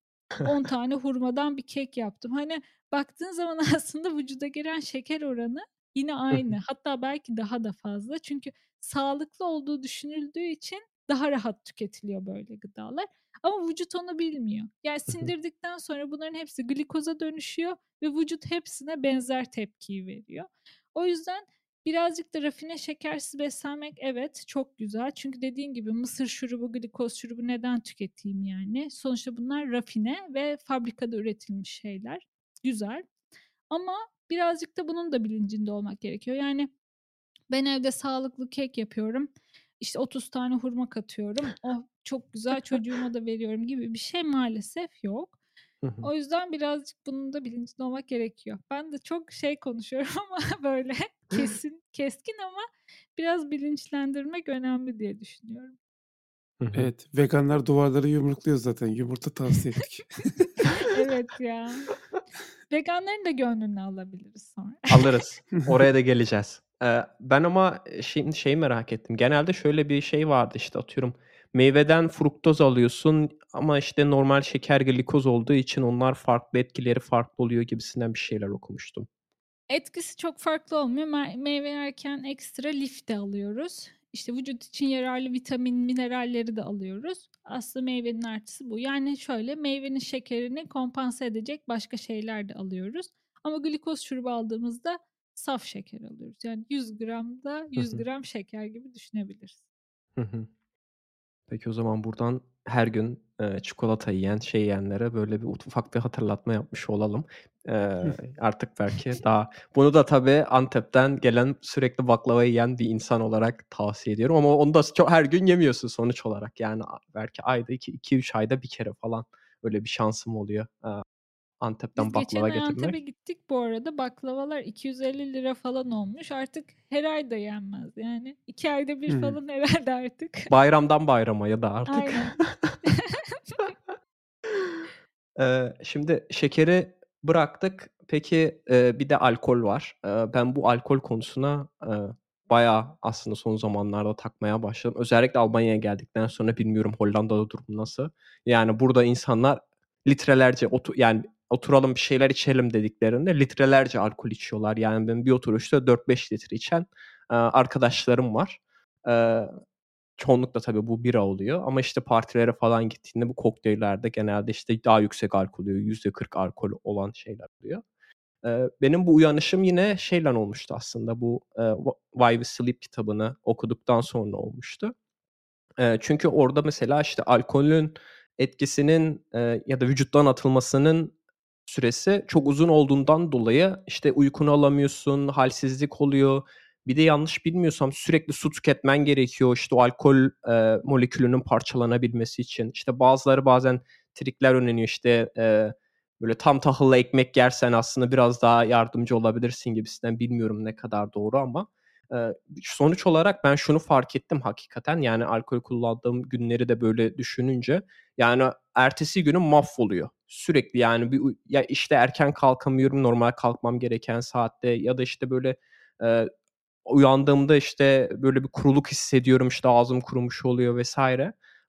10 tane hurmadan bir kek yaptım. Hani baktığın zaman aslında vücuda giren şeker oranı Yine aynı. Hatta belki daha da fazla. Çünkü sağlıklı olduğu düşünüldüğü için daha rahat tüketiliyor böyle gıdalar. Ama vücut onu bilmiyor. Yani sindirdikten sonra bunların hepsi glikoza dönüşüyor ve vücut hepsine benzer tepkiyi veriyor. O yüzden birazcık da rafine şekersiz beslenmek evet çok güzel. Çünkü dediğin gibi mısır şurubu, glikoz şurubu neden tüketeyim yani? Sonuçta bunlar rafine ve fabrikada üretilmiş şeyler. Güzel. Ama birazcık da bunun da bilincinde olmak gerekiyor. Yani ben evde sağlıklı kek yapıyorum. İşte 30 tane hurma katıyorum. Oh çok güzel çocuğuma da veriyorum gibi bir şey maalesef yok. O yüzden birazcık bunun da bilincinde olmak gerekiyor. Ben de çok şey konuşuyorum ama böyle kesin, keskin ama biraz bilinçlendirmek önemli diye düşünüyorum. Evet, veganlar duvarları yumrukluyor zaten. Yumurta tavsiye ettik. Evet ya. Veganların da gönlünü alabiliriz sonra. Alırız. Oraya da geleceğiz. Eee, ben ama, şimdi şeyi merak ettim. Genelde şöyle bir şey vardı, işte, atıyorum, meyveden fruktoz alıyorsun ama, işte, normal şeker glikoz olduğu için onlar farklı, etkileri farklı oluyor gibisinden bir şeyler okumuştum. Etkisi çok farklı olmuyor. Meyve yerken ekstra lif de alıyoruz. İşte, vücut için yararlı vitamin, mineralleri de alıyoruz. Aslında meyvenin artısı bu. Yani şöyle, meyvenin şekerini kompanse edecek başka şeyler de alıyoruz ama glikoz şurubu aldığımızda saf şeker alıyoruz. Yani 100 gramda Hı 100 hı. gram şeker gibi düşünebiliriz. Peki o zaman buradan her gün, çikolata yiyen, şey yiyenlere böyle bir ufak bir hatırlatma yapmış olalım. Eee, artık belki daha Bunu da tabii Antep'ten gelen, sürekli baklava yiyen bir insan olarak tavsiye ediyorum ama onu da çok her gün yemiyorsun sonuç olarak. Yani belki ayda 2 2-3 ayda 1 kere falan öyle bir şansım oluyor, Biz Antep'ten geçen baklava Antep'e getirmek. gittik bu arada. Baklavalar £250 falan olmuş. Artık her ay da yenmez yani. 2 ayda 1 Hıı. falan herhâlde artık. Bayramdan bayrama ya da artık. Aynen. Eee, şimdi şekeri bıraktık. Peki, eee, bir de alkol var. Eee, ben bu alkol konusuna, eee, bayağı aslında son zamanlarda takmaya başladım. Özellikle Almanya'ya geldikten sonra bilmiyorum Hollanda'da durum nasıl? Yani burada insanlar litrelerce otu yani oturalım bir şeyler içelim dediklerinde litrelerce alkol içiyorlar. Yani benim bir oturuşta 4-5 litre içen, eee, arkadaşlarım var. Eee, çoğunlukla tabii bu bira oluyor ama işte partilere falan gittiğinde bu kokteyllerde genelde işte daha yüksek alkol oluyor. %40 alkol olan şeyler oluyor. Benim bu uyanışım yine şeyle olmuştu aslında bu, Wh Why We Sleep kitabını okuduktan sonra olmuştu. Çünkü orada mesela işte alkolün etkisinin, ya da vücuttan atılmasının süresi çok uzun olduğundan dolayı işte uykunu alamıyorsun, hâlsizlik oluyor. Bir de yanlış bilmiyorsam sürekli su tüketmen gerekiyor işte o alkol, eee, molekülünün parçalanabilmesi için. İşte bazıları bazen trikler öneriyor işte, eee, böyle tam tahıllı ekmek yersen aslında biraz daha yardımcı olabilirsin gibisinden. Bilmiyorum ne kadar doğru ama, eee, sonuç olarak ben şunu fark ettim hakikaten yani alkol kullandığım günleri de böyle düşününce yani ertesi günüm mahvoluyor. Sürekli yani bir ya işte erken kalkamıyorum normal kalkmam gereken saatte ya da işte böyle, eee, uyandığımda işte böyle bir kuruluk hissediyorum, işte ağzım kurumuş oluyor vs.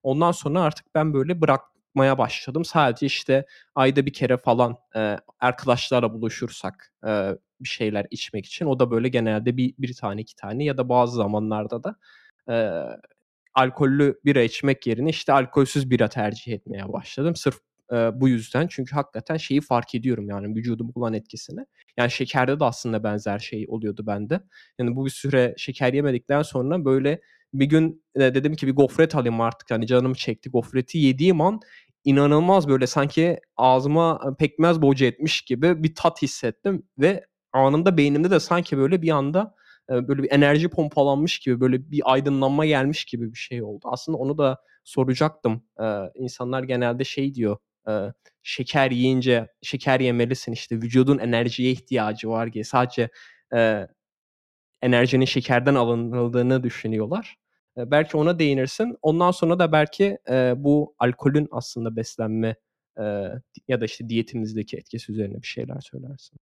Ondan sonra artık ben böyle bırakmaya başladım. Sadece işte ayda 1 kere falan, eee, arkadaşlarla buluşursak, eee, bir şeyler içmek için o da böyle genelde bir 1 tane 2 tane ya da bazı zamanlarda da, eee, alkollü bira içmek yerine işte alkolsüz bira tercih etmeye başladım. Sırf, eee, bu yüzden çünkü hakikaten şeyi fark ediyorum yani vücuduma olan etkisini. Yani şekerde de aslında benzer şey oluyordu bende. Yani bu bir süre şeker yemedikten sonra böyle bir gün, eee, dedim ki bir gofret alayım artık hani canım çekti. Gofreti yediğim an inanılmaz böyle sanki ağzıma, pekmez boca etmiş gibi bir tat hissettim ve anında beynimde de sanki böyle bir anda, böyle bir enerji pompalanmış gibi, böyle bir aydınlanma gelmiş gibi bir şey oldu. Aslında onu da soracaktım. Eee, insanlar genelde şey diyor, şeker yiyince şeker yemelisin işte vücudun enerjiye ihtiyacı var diye. Sadece, eee, enerjinin şekerden alınıldığını düşünüyorlar. Eee, belki ona değinirsin. Ondan sonra da belki, eee, bu alkolün aslında beslenme, eee, ya da işte diyetimizdeki etkisi üzerine bir şeyler söylersin.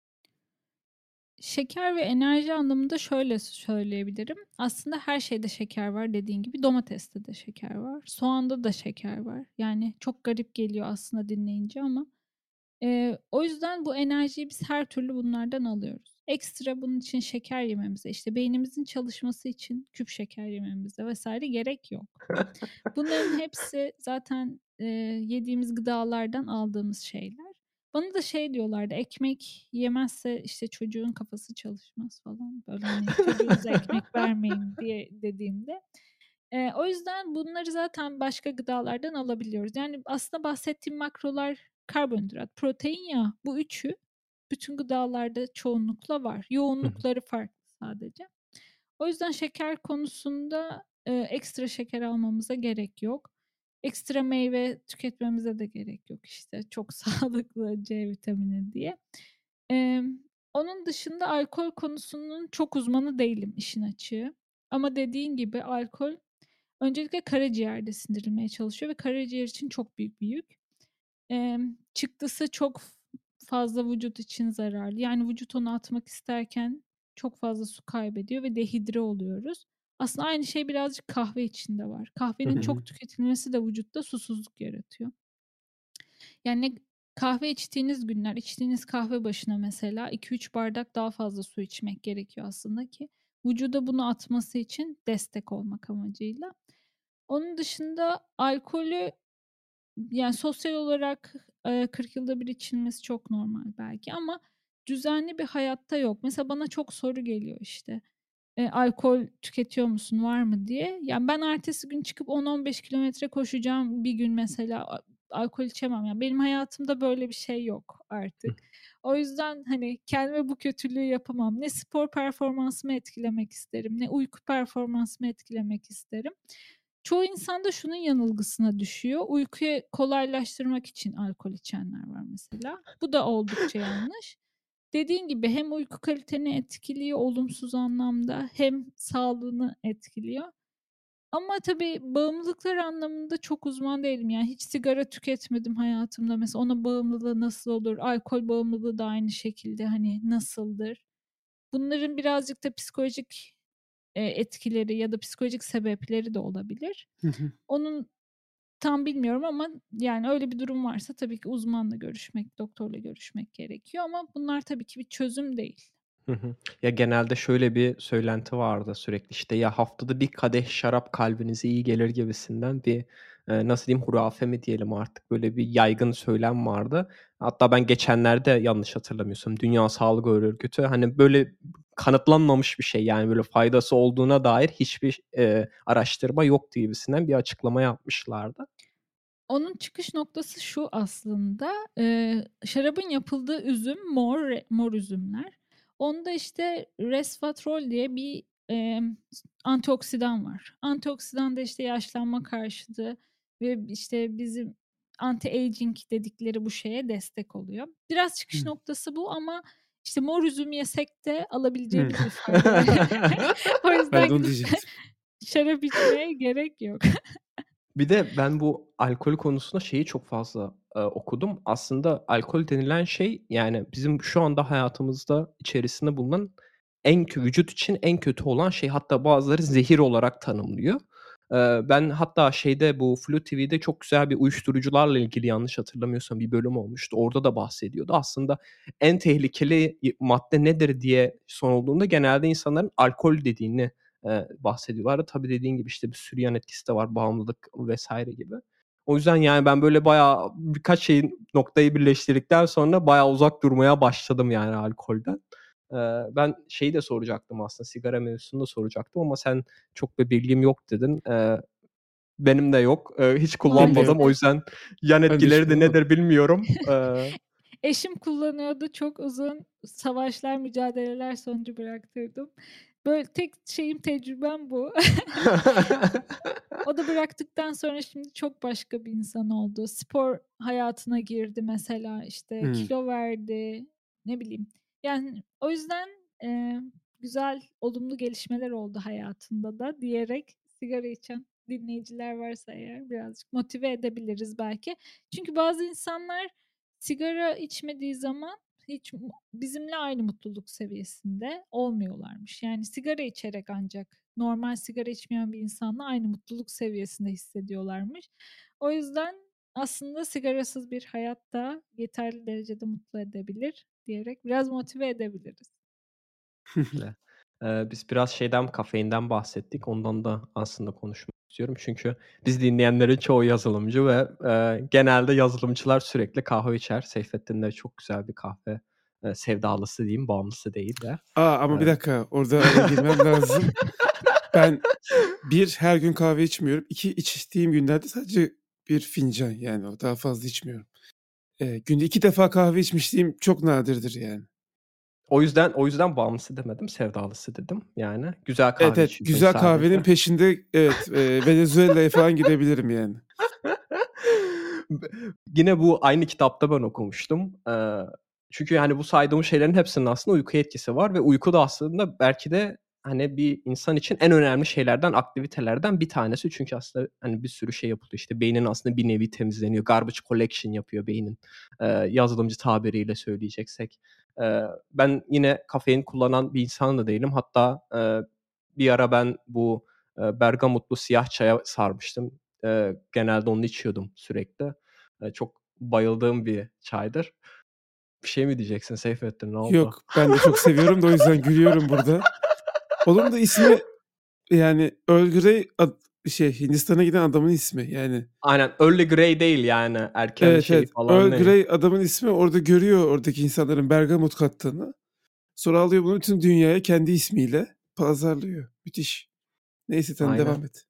Şeker ve enerji anlamında şöyle söyleyebilirim. Aslında her şeyde şeker var dediğin gibi. Domateste de şeker var. Soğanda da şeker var. Yani çok garip geliyor aslında dinleyince ama, eee, o yüzden bu enerjiyi biz her türlü bunlardan alıyoruz. Ekstra bunun için şeker yememize, işte beynimizin çalışması için küp şeker yememize vs. gerek yok. Bunların hepsi zaten, eee, yediğimiz gıdalardan aldığımız şeyler. Bana da şey diyorlardı, ekmek yemezse işte çocuğun kafası çalışmaz falan. Böyle hani çocuğunuza ekmek vermeyin diye dediğimde. Eee, o yüzden bunları zaten başka gıdalardan alabiliyoruz. Yani aslında bahsettiğim makrolar karbonhidrat, protein, yağ. Bu üçü bütün gıdalarda çoğunlukla var. Yoğunlukları farklı sadece. O yüzden şeker konusunda, eee, ekstra şeker almamıza gerek yok. Ekstra meyve tüketmemize de gerek yok işte çok sağlıklı C vitamini diye. Emm, onun dışında alkol konusunun çok uzmanı değilim işin açığı. Ama dediğin gibi alkol öncelikle karaciğerde sindirilmeye çalışıyor ve karaciğer için çok büyük bir yük. Emm, çıktısı çok fazla vücut için zararlı. Yani vücut onu atmak isterken çok fazla su kaybediyor ve dehidre oluyoruz. Aslında aynı şey birazcık kahve için de var. Kahvenin çok tüketilmesi de vücutta susuzluk yaratıyor. Yani kahve içtiğiniz günler, içtiğiniz kahve başına mesela 2-3 bardak daha fazla su içmek gerekiyor aslında ki vücuda bunu atması için destek olmak amacıyla. Onun dışında alkolü yani sosyal olarak, eee, 40 yılda bir içilmesi çok normal belki ama düzenli bir hayatta yok. Mesela bana çok soru geliyor işte, eee, "Alkol tüketiyor musun, var mı?" diye. Yani ben ertesi gün çıkıp 10-15 kilometre koşacağım bir gün mesela alkol içemem. Yani benim hayatımda böyle bir şey yok artık. O yüzden, hani, kendime bu kötülüğü yapamam. Ne spor performansımı etkilemek isterim, ne uyku performansımı etkilemek isterim. Çoğu insan da şunun yanılgısına düşüyor. Uykuyu kolaylaştırmak için alkol içenler var mesela. Bu da oldukça yanlış. Dediğin gibi hem uyku kaliteni etkiliyor olumsuz anlamda hem sağlığını etkiliyor. Ama tabii bağımlılıklar anlamında çok uzman değilim. Yani hiç sigara tüketmedim hayatımda. Mesela onun bağımlılığı nasıl olur? Alkol bağımlılığı da aynı şekilde, hani, nasıldır? Bunların birazcık da psikolojik, eee, etkileri ya da psikolojik sebepleri de olabilir. Onun tam bilmiyorum ama yani öyle bir durum varsa tabii ki uzmanla görüşmek, doktorla görüşmek gerekiyor ama bunlar tabii ki bir çözüm değil. Ya, genelde şöyle bir söylenti vardı sürekli, işte, ya, haftada bir kadeh şarap kalbinize iyi gelir gibisinden bir, eee, nasıl diyeyim, hurafe mi diyelim artık, böyle bir yaygın söylem vardı. Hatta ben geçenlerde yanlış hatırlamıyorsam Dünya Sağlık Örgütü, hani, böyle kanıtlanmamış bir şey, yani, böyle faydası olduğuna dair hiçbir, eee, araştırma yoktu gibisinden bir açıklama yapmışlardı. Onun çıkış noktası şu aslında, eee, şarabın yapıldığı üzüm mor mor üzümler. Onda, işte, resveratrol diye bir, emm, antioksidan var. Antioksidan da, işte, yaşlanma karşıtı ve, işte, bizim anti-aging dedikleri bu şeye destek oluyor. Biraz çıkış Hıı. noktası bu ama, işte, mor üzüm yesek de alabileceğimiz bir fayda. O yüzden şarap içmeye gerek yok. Bir de ben bu alkol konusunda şeyi çok fazla, eee, okudum. Aslında alkol denilen şey, yani, bizim şu anda hayatımızda içerisinde bulunan en vücut için en kötü olan şey. Hatta bazıları zehir olarak tanımlıyor. Ben hatta şeyde bu Flu TV'de çok güzel bir uyuşturucularla ilgili yanlış hatırlamıyorsam bir bölüm olmuştu. Orada da bahsediyordu. Aslında en tehlikeli madde nedir diye sorulduğunda genelde insanların alkol dediğini, eee, bahsediyorlardı. Tabii dediğin gibi, işte, bir sürü yan etkisi de var, bağımlılık vs. gibi. O yüzden, yani, ben böyle bayağı birkaç şeyin noktayı birleştirdikten sonra bayağı uzak durmaya başladım, yani, alkolden. Ben şeyi de soracaktım aslında, sigara mevzusunu da soracaktım ama sen "Çok bir bilgim yok." dedin. Benim de yok. Hiç kullanmadım. O yüzden yan etkileri de nedir bilmiyorum. Eşim kullanıyordu. Çok uzun savaşlar, mücadeleler sonucu bıraktırdım. Böyle tek şeyim, tecrübem bu. O da bıraktıktan sonra şimdi çok başka bir insan oldu. Spor hayatına girdi mesela, işte, Hıı. kilo verdi, ne bileyim. Yani, o yüzden, eee, güzel, olumlu gelişmeler oldu hayatında da diyerek sigara içen dinleyiciler varsa eğer birazcık motive edebiliriz belki. Çünkü bazı insanlar sigara içmediği zaman hiç bizimle aynı mutluluk seviyesinde olmuyorlarmış. Yani, sigara içerek ancak normal sigara içmeyen bir insanla aynı mutluluk seviyesinde hissediyorlarmış. O yüzden aslında sigarasız bir hayat da yeterli derecede mutlu edebilir diyerek biraz motive edebiliriz. Biz biraz şeyden, kafeinden bahsettik. Ondan da aslında konuşmak istiyorum. Çünkü bizi dinleyenlerin çoğu yazılımcı ve, eee, genelde yazılımcılar sürekli kahve içer. Seyfettin de çok güzel bir kahve, eee, sevdalısı diyeyim, bağımlısı değil de. A! Ama bir Eee dakika, orada girmem lazım. Ben 1 her gün kahve içmiyorum. 2 içtiğim günlerde sadece 1 fincan, yani, o daha fazla içmiyorum. Eee, günde 2 defa kahve içmişliğim çok nadirdir, yani. O yüzden o yüzden bağımlısı demedim, sevdalısı dedim. Yani güzel Evet, kahve evet. içiyorsun Güzel kahvenin sadece. peşinde evet, eee, Venezuela'ya falan gidebilirim, yani. Be yine bu aynı kitapta ben okumuştum. Eee, çünkü, yani, bu saydığım şeylerin hepsinin aslında uykuya etkisi var ve uyku da aslında belki de hani bir insan için en önemli şeylerden, aktivitelerden bir tanesi. Çünkü aslında hani bir sürü şey yapılıyor. İşte beynin aslında bir nevi temizleniyor. Garbage collection yapıyor beynin. Ee, yazılımcı tabiriyle söyleyeceksek. Ee, ben yine kafein kullanan bir insan da değilim. Hatta e, bir ara ben bu e, bergamotlu siyah çaya sarmıştım. E, genelde onu içiyordum sürekli. E, çok bayıldığım bir çaydır. Bir şey mi diyeceksin Seyfettin? Ne oldu? Yok ben de çok seviyorum da o yüzden gülüyorum burada. Onun da ismi yani Earl Grey ad, şey Hindistan'a giden adamın ismi yani. Aynen Early Grey değil yani erken Evet şey evet. falan Earl değil. Grey adamın ismi orada görüyor oradaki insanların bergamot kattığını. Sonra alıyor bunu bütün dünyaya kendi ismiyle pazarlıyor. Müthiş. Neyse sen Aynen. devam et.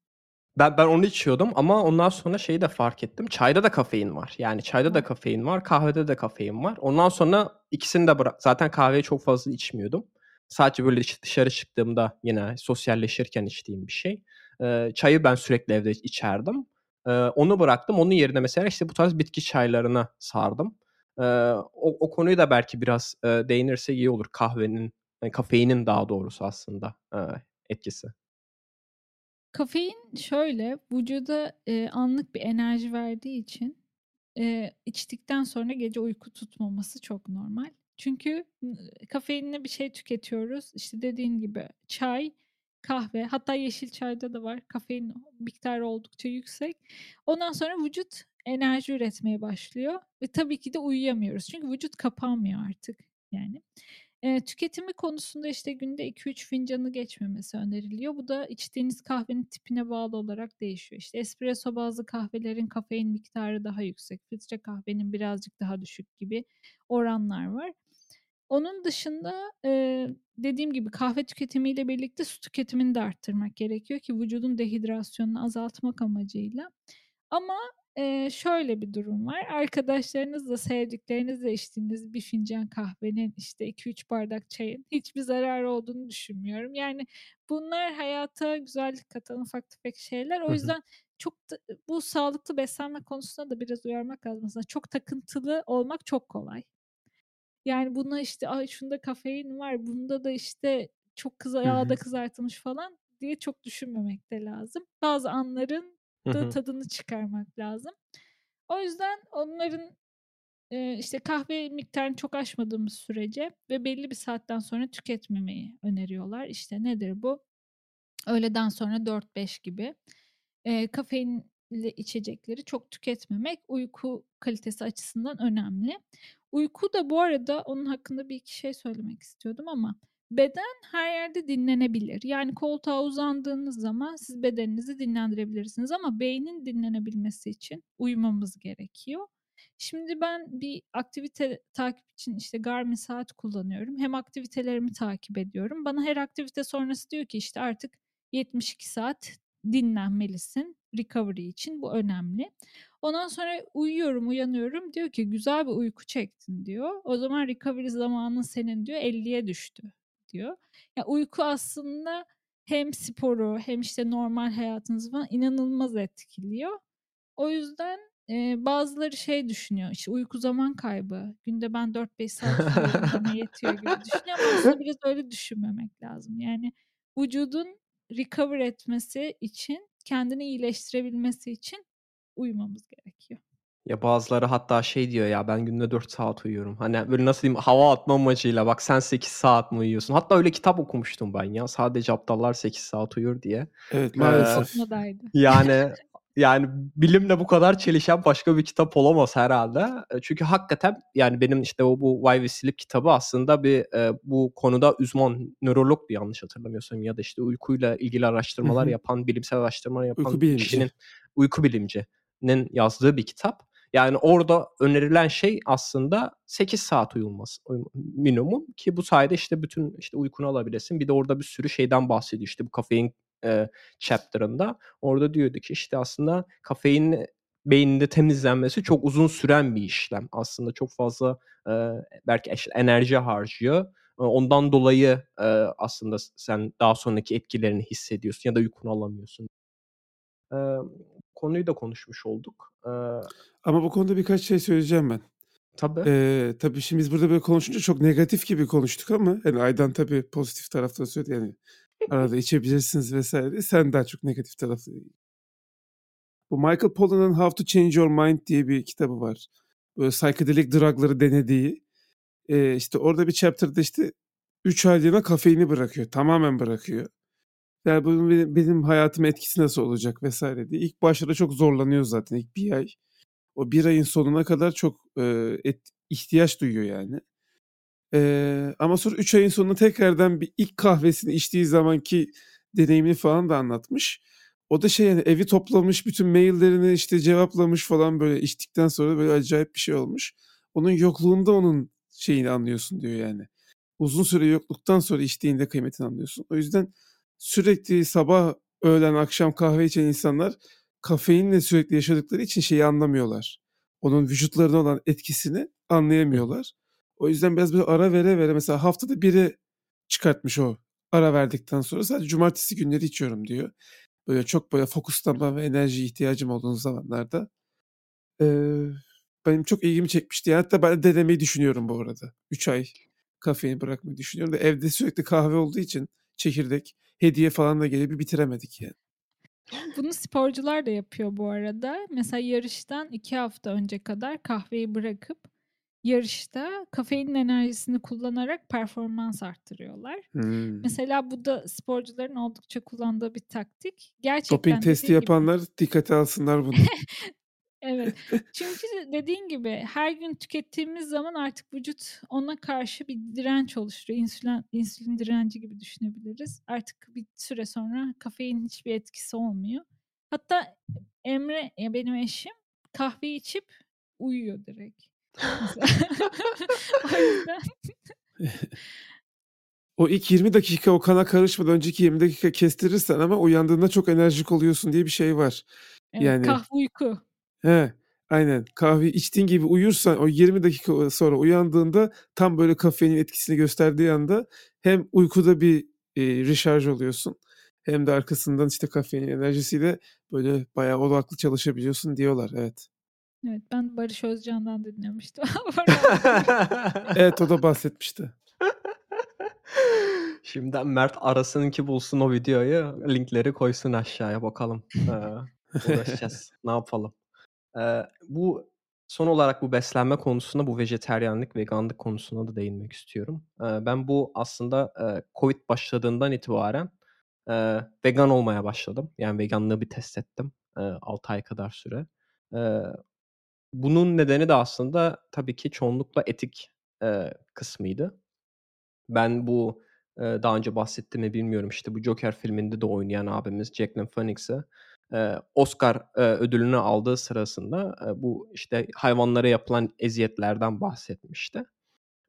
Ben ben onu içiyordum ama ondan sonra şeyi de fark ettim. Çayda da kafein var. Yani çayda da kafein var, kahvede de kafein var. Ondan sonra ikisini de bırak. Zaten kahveyi çok fazla içmiyordum. Sadece böyle dış- dışarı çıktığımda yine sosyalleşirken içtiğim bir şey. Çayı ben sürekli evde içerdim. Onu bıraktım. Onun yerine mesela işte bu tarz bitki çaylarına sardım. O, o konuyu da belki biraz e, değinirse iyi olur. Kahvenin, yani kafeinin daha doğrusu aslında e, etkisi. Kafein şöyle vücuda e, anlık bir enerji verdiği için e, içtikten sonra gece uyku tutmaması çok normal. Çünkü kafeinle bir şey tüketiyoruz. İşte dediğin gibi çay, kahve hatta yeşil çayda da var. Kafein miktarı oldukça yüksek. Ondan sonra vücut enerji üretmeye başlıyor ve tabii ki de uyuyamıyoruz. Çünkü vücut kapanmıyor artık yani. Eee, tüketimi konusunda işte günde 2-3 fincanı geçmemesi öneriliyor. Bu da içtiğiniz kahvenin tipine bağlı olarak değişiyor. İşte espresso bazlı kahvelerin kafein miktarı daha yüksek, filtre kahvenin birazcık daha düşük gibi oranlar var. Onun dışında eee, dediğim gibi kahve tüketimiyle birlikte su tüketimini de arttırmak gerekiyor ki vücudun dehidrasyonunu azaltmak amacıyla. Ama Eee, şöyle bir durum var. Arkadaşlarınızla, sevdiklerinizle içtiğiniz bir fincan kahvenin, işte 2-3 bardak çayın hiçbir zararı olduğunu düşünmüyorum. Yani bunlar hayata güzellik katan ufak tefek şeyler. O yüzden çok da bu sağlıklı beslenme konusunda da biraz uyarmak lazım aslında. Çok takıntılı olmak çok kolay. Yani buna işte ay şunda kafein var, bunda da işte çok kıza Hı hı. yağda kızartılmış falan diye çok düşünmemek de lazım. Bazı anların Hı da hı. tadını çıkarmak lazım. O yüzden onların eee, işte kahve miktarını çok aşmadığımız sürece ve belli bir saatten sonra tüketmemeyi öneriyorlar. İşte nedir bu? Öğleden sonra 4-5 gibi. Eee, kafeinli içecekleri çok tüketmemek uyku kalitesi açısından önemli. Uyku da bu arada onun hakkında bir iki şey söylemek istiyordum ama beden her yerde dinlenebilir. Yani koltuğa uzandığınız zaman siz bedeninizi dinlendirebilirsiniz ama beynin dinlenebilmesi için uyumamız gerekiyor. Şimdi ben bir aktivite takip için işte Garmin saat kullanıyorum. Hem aktivitelerimi takip ediyorum. Bana her aktivite sonrası diyor ki işte artık 72 saat dinlenmelisin recovery için. Bu önemli. Ondan sonra uyuyorum, uyanıyorum. Diyor ki güzel bir uyku çektin diyor. O zaman recovery zamanın senin diyor 50'ye düştü diyor. Ya uyku aslında hem sporu hem işte normal hayatınızı falan inanılmaz etkiliyor. O yüzden e, bazıları şey düşünüyor. işte uyku zaman kaybı. Günde ben 4-5 saat uyuyorum yetiyor gibi düşünüyor ama aslında biraz öyle düşünmemek lazım. Yani vücudun recover etmesi için, kendini iyileştirebilmesi için uyumamız gerekiyor. Ya bazıları hatta şey diyor ya ben günde 4 saat uyuyorum. Hani böyle nasıl diyeyim hava atma amacıyla bak sen 8 saat mi uyuyorsun? Hatta öyle kitap okumuştum ben ya. Sadece aptallar 8 saat uyur diye. Evet Ee, maalesef. Modaydı. yani yani bilimle bu kadar çelişen başka bir kitap olamaz herhalde. E, Çünkü hakikaten yani benim işte o bu Why We Sleep kitabı aslında bir e, bu konuda uzman nörologdu yanlış hatırlamıyorsam ya da işte uykuyla ilgili araştırmalar yapan, bilimsel araştırmalar Uyku yapan bilimci. kişinin uyku bilimcinin yazdığı bir kitap. Yani orada önerilen şey aslında 8 saat uyulması minimum ki bu sayede işte bütün işte uykunu alabilesin. Bir de orada bir sürü şeyden bahsediyor. İşte bu kafein e, chapter'ında orada diyordu ki işte aslında kafein beyninde temizlenmesi çok uzun süren bir işlem. Aslında çok fazla e, belki enerji harcıyor. Ondan dolayı e, aslında sen daha sonraki etkilerini hissediyorsun ya da uykunu alamıyorsun. E, konuyu da konuşmuş olduk. E, Ama bu konuda birkaç şey söyleyeceğim ben. tabii. Ee, tabii şimdi biz burada böyle konuşunca çok negatif gibi konuştuk ama hani Aydan tabii pozitif taraftan söyledi yani Arada içebilirsiniz vs. diye. Sen daha çok negatif tarafı Bu Michael Pollan'ın How to Change Your Mind diye bir kitabı var. Böyle psychedelic drug'ları denediği. Eee, işte orada bir chapter'da işte 3 aylığına kafeini bırakıyor. Tamamen bırakıyor. Yani bunun benim, benim hayatıma etkisi nasıl olacak vesaire diye. İlk başlarda çok zorlanıyor zaten ilk bir ay. O bir ayın sonuna kadar çok e, et, ihtiyaç duyuyor yani. E, ama sonra 3 ayın sonunda tekrardan bir ilk kahvesini içtiği zamanki deneyimini falan da anlatmış. O da şey yani evi toplamış, bütün maillerini işte cevaplamış falan böyle içtikten sonra böyle acayip bir şey olmuş. Onun yokluğunda onun şeyini anlıyorsun diyor yani. Uzun süre yokluktan sonra içtiğinde kıymetini anlıyorsun. O yüzden sürekli sabah, öğlen, akşam kahve içen insanlar kafeinle sürekli yaşadıkları için şeyi anlamıyorlar. Onun vücutlarına olan etkisini anlayamıyorlar. O yüzden biraz böyle ara vere vere mesela haftada biri çıkartmış o ara verdikten sonra sadece cumartesi günleri içiyorum diyor. Böyle çok böyle fokuslanma ve enerji ihtiyacım olduğu zamanlarda. Ee, benim çok ilgimi çekmişti. Yani hatta ben de denemeyi düşünüyorum bu arada. 3 ay kafeini bırakmayı düşünüyorum da evde sürekli kahve olduğu için çekirdek hediye falan da gelip bitiremedik yani. Bunu sporcular da yapıyor bu arada. Mesela yarıştan iki hafta önce kadar kahveyi bırakıp yarışta kafeinin enerjisini kullanarak performans arttırıyorlar. Hmm. Mesela bu da sporcuların oldukça kullandığı bir taktik. Gerçekten Doping testi gibi yapanlar dikkate alsınlar bunu. Evet. Çünkü dediğin gibi her gün tükettiğimiz zaman artık vücut ona karşı bir direnç oluşturuyor. İnsülin, insülin direnci gibi düşünebiliriz. Artık bir süre sonra kafein hiçbir etkisi olmuyor. Hatta Emre benim eşim kahve içip uyuyor direkt. o yüzden o ilk 20 dakika o kana karışmadan önceki 20 dakika kestirirsen ama uyandığında çok enerjik oluyorsun diye bir şey var. evet, Yani kahve uyku. He, aynen. Kahve içtiğin gibi uyursan o 20 dakika sonra uyandığında tam böyle kafeinin etkisini gösterdiği anda hem uykuda bir e, recharge oluyorsun hem de arkasından işte kafeinin enerjisiyle böyle bayağı odaklı çalışabiliyorsun diyorlar. Evet. Evet ben Barış Özcan'dan dinlemiştim. evet o da bahsetmişti. Şimdiden Mert arasınınki bulsun o videoyu. Linkleri koysun aşağıya bakalım. Ee, uğraşacağız. ne yapalım? Ee, bu son olarak bu beslenme konusunda bu vejeteryanlık, veganlık konusuna da değinmek istiyorum. Ee, ben bu aslında e, Covid başladığından itibaren e, vegan olmaya başladım. Yani veganlığı bir test ettim. E, 6 ay kadar süre. E, bunun nedeni de aslında tabii ki çoğunlukla etik e, kısmıydı. Ben bu e, daha önce bahsettim mi bilmiyorum işte bu Joker filminde de oynayan abimiz Jacqueline Phoenix'e Oscar ödülünü aldığı sırasında bu işte hayvanlara yapılan eziyetlerden bahsetmişti.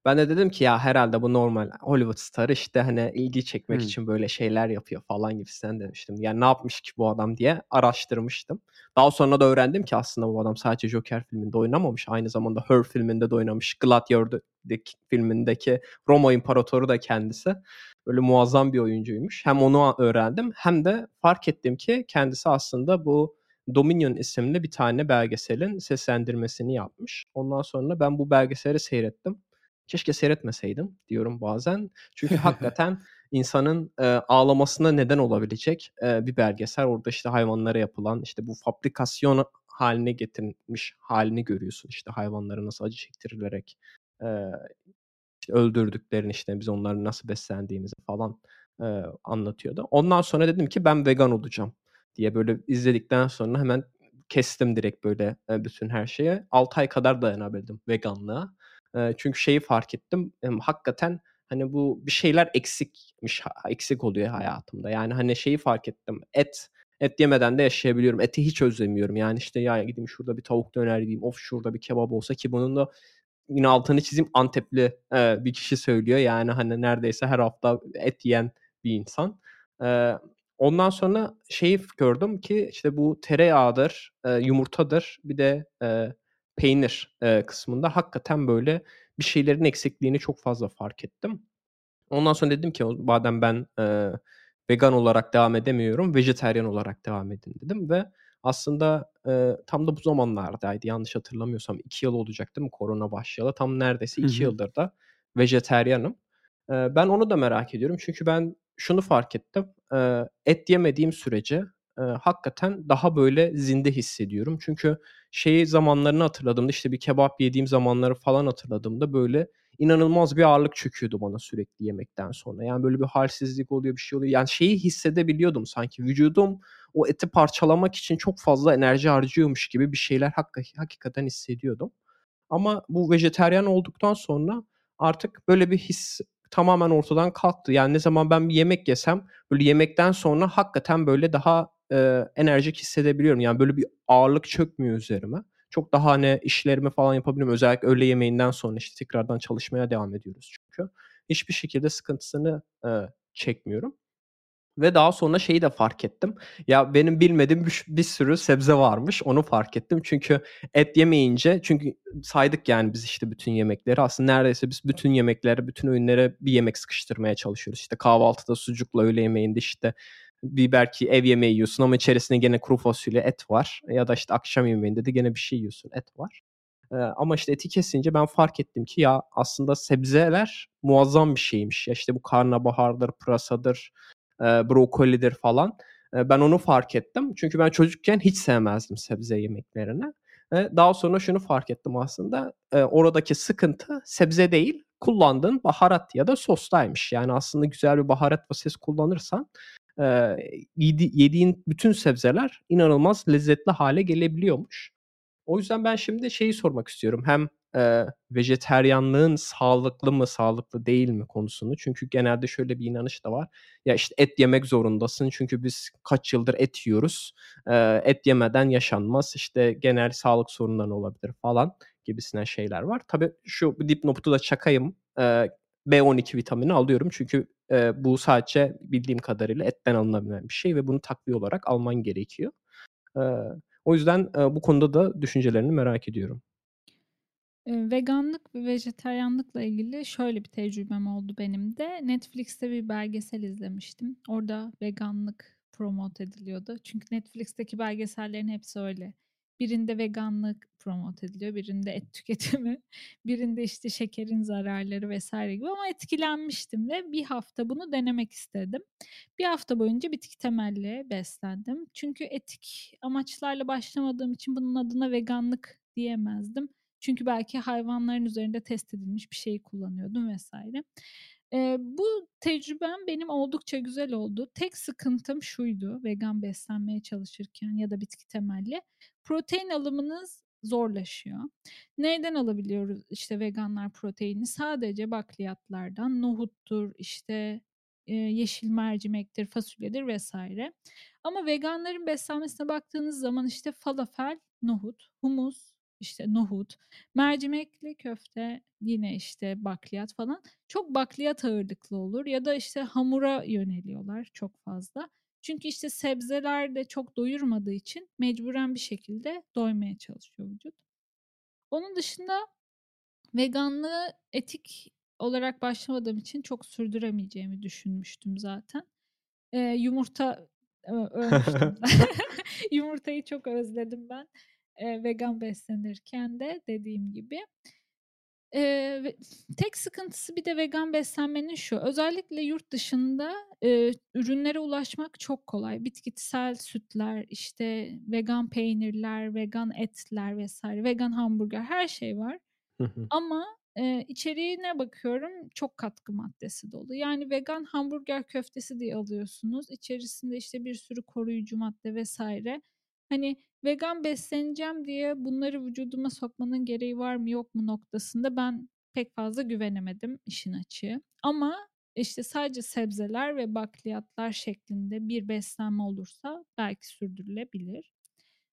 Ben de dedim ki ya herhalde bu normal Hollywood starı işte hani ilgi çekmek hmm. için böyle şeyler yapıyor falan gibisinden demiştim. Yani ne yapmış ki bu adam diye araştırmıştım. Daha sonra da öğrendim ki aslında bu adam sadece Joker filminde oynamamış. Aynı zamanda Her filminde de oynamış. Gladiator'daki filmindeki Roma İmparatoru da kendisi. Böyle muazzam bir oyuncuymuş. Hem onu öğrendim hem de fark ettim ki kendisi aslında bu Dominion isimli bir tane belgeselin seslendirmesini yapmış. Ondan sonra ben bu belgeseli seyrettim keşke seyretmeseydim diyorum bazen. Çünkü hakikaten insanın e, ağlamasına neden olabilecek e, bir belgesel. Orada işte hayvanlara yapılan işte bu fabrikasyon haline getirilmiş halini görüyorsun. İşte hayvanları nasıl acı çektirilerek e, işte öldürdüklerini işte biz onları nasıl beslendiğimizi falan e, anlatıyordu. Ondan sonra dedim ki ben vegan olacağım diye böyle izledikten sonra hemen kestim direkt böyle bütün her şeye. 6 ay kadar dayanabildim veganlığa çünkü şeyi fark ettim. hakikaten hani bu bir şeyler eksikmiş, eksik oluyor hayatımda. Yani hani şeyi fark ettim. Et et yemeden de yaşayabiliyorum. Eti hiç özlemiyorum. Yani işte ya gideyim şurada bir tavuk döner yiyeyim. Of şurada bir kebap olsa ki bunun da yine altını çizeyim Antepli e, bir kişi söylüyor. Yani hani neredeyse her hafta et yiyen bir insan. E, ondan sonra şeyi gördüm ki işte bu tereyağıdır, e, yumurtadır bir de e, peynir e, kısmında hakikaten böyle bir şeylerin eksikliğini çok fazla fark ettim. Ondan sonra dedim ki madem ben e, vegan olarak devam edemiyorum, vejeteryan olarak devam edin dedim ve aslında e, tam da bu zamanlardaydı yanlış hatırlamıyorsam 2 yıl olacak değil mi korona başlayalı tam neredeyse 2 yıldır da vejeteryanım. E, ben onu da merak ediyorum çünkü ben şunu fark ettim. Eee, et yemediğim sürece, eee, hakikaten daha böyle zinde hissediyorum. Çünkü şeyi zamanlarını hatırladığımda, işte, bir kebap yediğim zamanları falan hatırladığımda, böyle, inanılmaz bir ağırlık çöküyordu bana sürekli yemekten sonra. Yani, böyle, bir hâlsizlik oluyor, bir şey oluyor. Yani, şeyi hissedebiliyordum sanki, vücudum o eti parçalamak için çok fazla enerji harcıyormuş gibi bir şeyler hakka hakikaten hissediyordum. Ama bu vejetaryen olduktan sonra artık böyle bir his tamamen ortadan kalktı. Yani, ne zaman ben bir yemek yesem, böyle, yemekten sonra hakikaten, böyle, daha, eee, enerjik hissedebiliyorum. Yani, böyle, bir ağırlık çökmüyor üzerime. Çok daha, hani, işlerimi falan yapabiliyorum. Özellikle öğle yemeğinden sonra, işte, tekrardan çalışmaya devam ediyoruz çünkü. Hiçbir şekilde sıkıntısını, eee, çekmiyorum. Ve daha sonra şeyi de fark ettim. Ya, benim bilmediğim bir bir sürü sebze varmış. Onu fark ettim. Çünkü et yemeyince çünkü saydık, yani, biz, işte, bütün yemekleri. Aslında neredeyse biz bütün yemeklere, bütün öğünlere bir yemek sıkıştırmaya çalışıyoruz. İşte, kahvaltıda sucukla, öğle yemeğinde, işte, bir belki ev yemeği yiyorsun ama içerisinde gene kuru fasulye, et var ya da, işte, akşam yemeğinde de gene bir şey yiyorsun, et var. Eee, ama, işte, eti kesince ben fark ettim ki ya, aslında sebzeler muazzam bir şeymiş. Ya, işte, bu karnabahardır, pırasadır, eee, brokolidir falan. Eee, ben onu fark ettim. Çünkü ben çocukken hiç sevmezdim sebze yemeklerini. Ve daha sonra şunu fark ettim aslında, eee, oradaki sıkıntı sebze değil, kullandığın baharat ya da sostaymış. Yani, aslında güzel bir baharat ve sos kullanırsan, yediğin bütün sebzeler inanılmaz lezzetli hâle gelebiliyormuş. O yüzden ben şimdi şeyi sormak istiyorum. Hem, eee, vejetaryenliğin sağlıklı mı, sağlıklı değil mi konusunu. Çünkü genelde şöyle bir inanış da var. Ya, işte, et yemek zorundasın çünkü biz kaç yıldır et yiyoruz. Eee, et yemeden yaşanmaz. İşte, genel sağlık sorunların olabilir falan gibisinden şeyler var. Tabii şu dipnotu da çakayım. Eee, B12 vitamini alıyorum çünkü, eee, bu sadece bildiğim kadarıyla etten alınabilen bir şey ve bunu takviye olarak alman gerekiyor. Eee, o yüzden, eee, bu konuda da düşüncelerini merak ediyorum. Veganlık ve vejetaryenlikle ilgili şöyle bir tecrübem oldu benim de. Netflix'te bir belgesel izlemiştim. Orada veganlık promote ediliyordu. Çünkü Netflix'teki belgesellerin hepsi öyle. Birinde veganlık promote ediliyor, birinde et tüketimi, birinde, işte, şekerin zararları vs. gibi ama etkilenmiştim ve bir hafta bunu denemek istedim. Bir hafta boyunca bitki temelli beslendim. Çünkü etik amaçlarla başlamadığım için bunun adına veganlık diyemezdim. Çünkü belki hayvanların üzerinde test edilmiş bir şeyi kullanıyordum vs. Eee, bu tecrübem benim oldukça güzel oldu. Tek sıkıntım şuydu vegan beslenmeye çalışırken ya da bitki temelli, protein alımınız zorlaşıyor. Neyden alabiliyoruz, işte, veganlar proteini? Sadece bakliyatlardan, nohuttur, işte, eee, yeşil mercimektir, fasulyedir vs. Ama veganların beslenmesine baktığınız zaman, işte, falafel, nohut, humus, işte, nohut, mercimekli köfte, yine, işte, bakliyat falan. Çok bakliyat ağırlıklı olur ya da, işte, hamura yöneliyorlar çok fazla. Çünkü, işte, sebzeler de çok doyurmadığı için mecburen bir şekilde doymaya çalışıyor vücut. Onun dışında veganlığı etik olarak başlamadığım için çok sürdüremeyeceğimi düşünmüştüm zaten. Eee, yumurta ölmüştüm. Yumurtayı çok özledim ben, eee, vegan beslenirken de dediğim gibi. Ve tek sıkıntısı bir de vegan beslenmenin şu: Özellikle yurt dışında, eee, ürünlere ulaşmak çok kolay. Bitkisel sütler, işte, vegan peynirler, vegan etler vs. vegan hamburger, her şey var. Ama, eee, içeriğine bakıyorum, çok katkı maddesi dolu. Yani, vegan hamburger köftesi diye alıyorsunuz. İçerisinde, işte, bir sürü koruyucu madde vs. Hani, vegan besleneceğim diye bunları vücuduma sokmanın gereği var mı, yok mu noktasında ben pek fazla güvenemedim işin açığı. Ama, işte, sadece sebzeler ve bakliyatlar şeklinde bir beslenme olursa belki sürdürülebilir.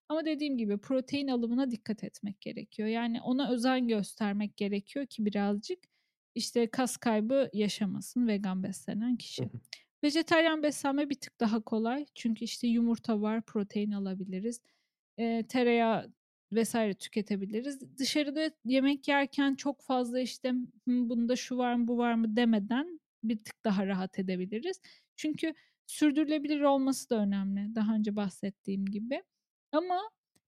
Ama dediğim gibi protein alımına dikkat etmek gerekiyor. Yani, ona özen göstermek gerekiyor ki birazcık, işte, kas kaybı yaşamasın vegan beslenen kişi. Vejetaryen beslenme bir tık daha kolay. Çünkü, işte, yumurta var, protein alabiliriz. Eee, tereyağı vs. tüketebiliriz. Dışarıda yemek yerken çok fazla, işte, bunda şu var mı, bu var mı demeden bir tık daha rahat edebiliriz. Çünkü sürdürülebilir olması da önemli, daha önce bahsettiğim gibi. Ama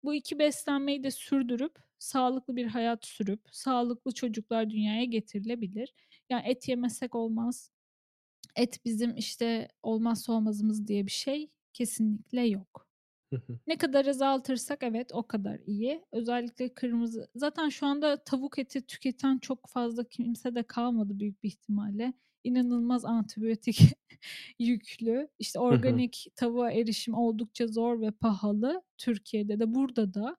bu 2 beslenmeyi de sürdürüp, sağlıklı bir hayat sürüp, sağlıklı çocuklar dünyaya getirilebilir. Ya, et yemesek olmaz. Et bizim işte olmazsa olmazımız diye bir şey kesinlikle yok. Ne kadar azaltırsak evet o kadar iyi. Özellikle kırmızı. Zaten şu anda tavuk eti tüketen çok fazla kimse de kalmadı büyük bir ihtimalle. İnanılmaz antibiyotik yüklü. İşte organik tavuğa erişim oldukça zor ve pahalı. Türkiye'de de burada da.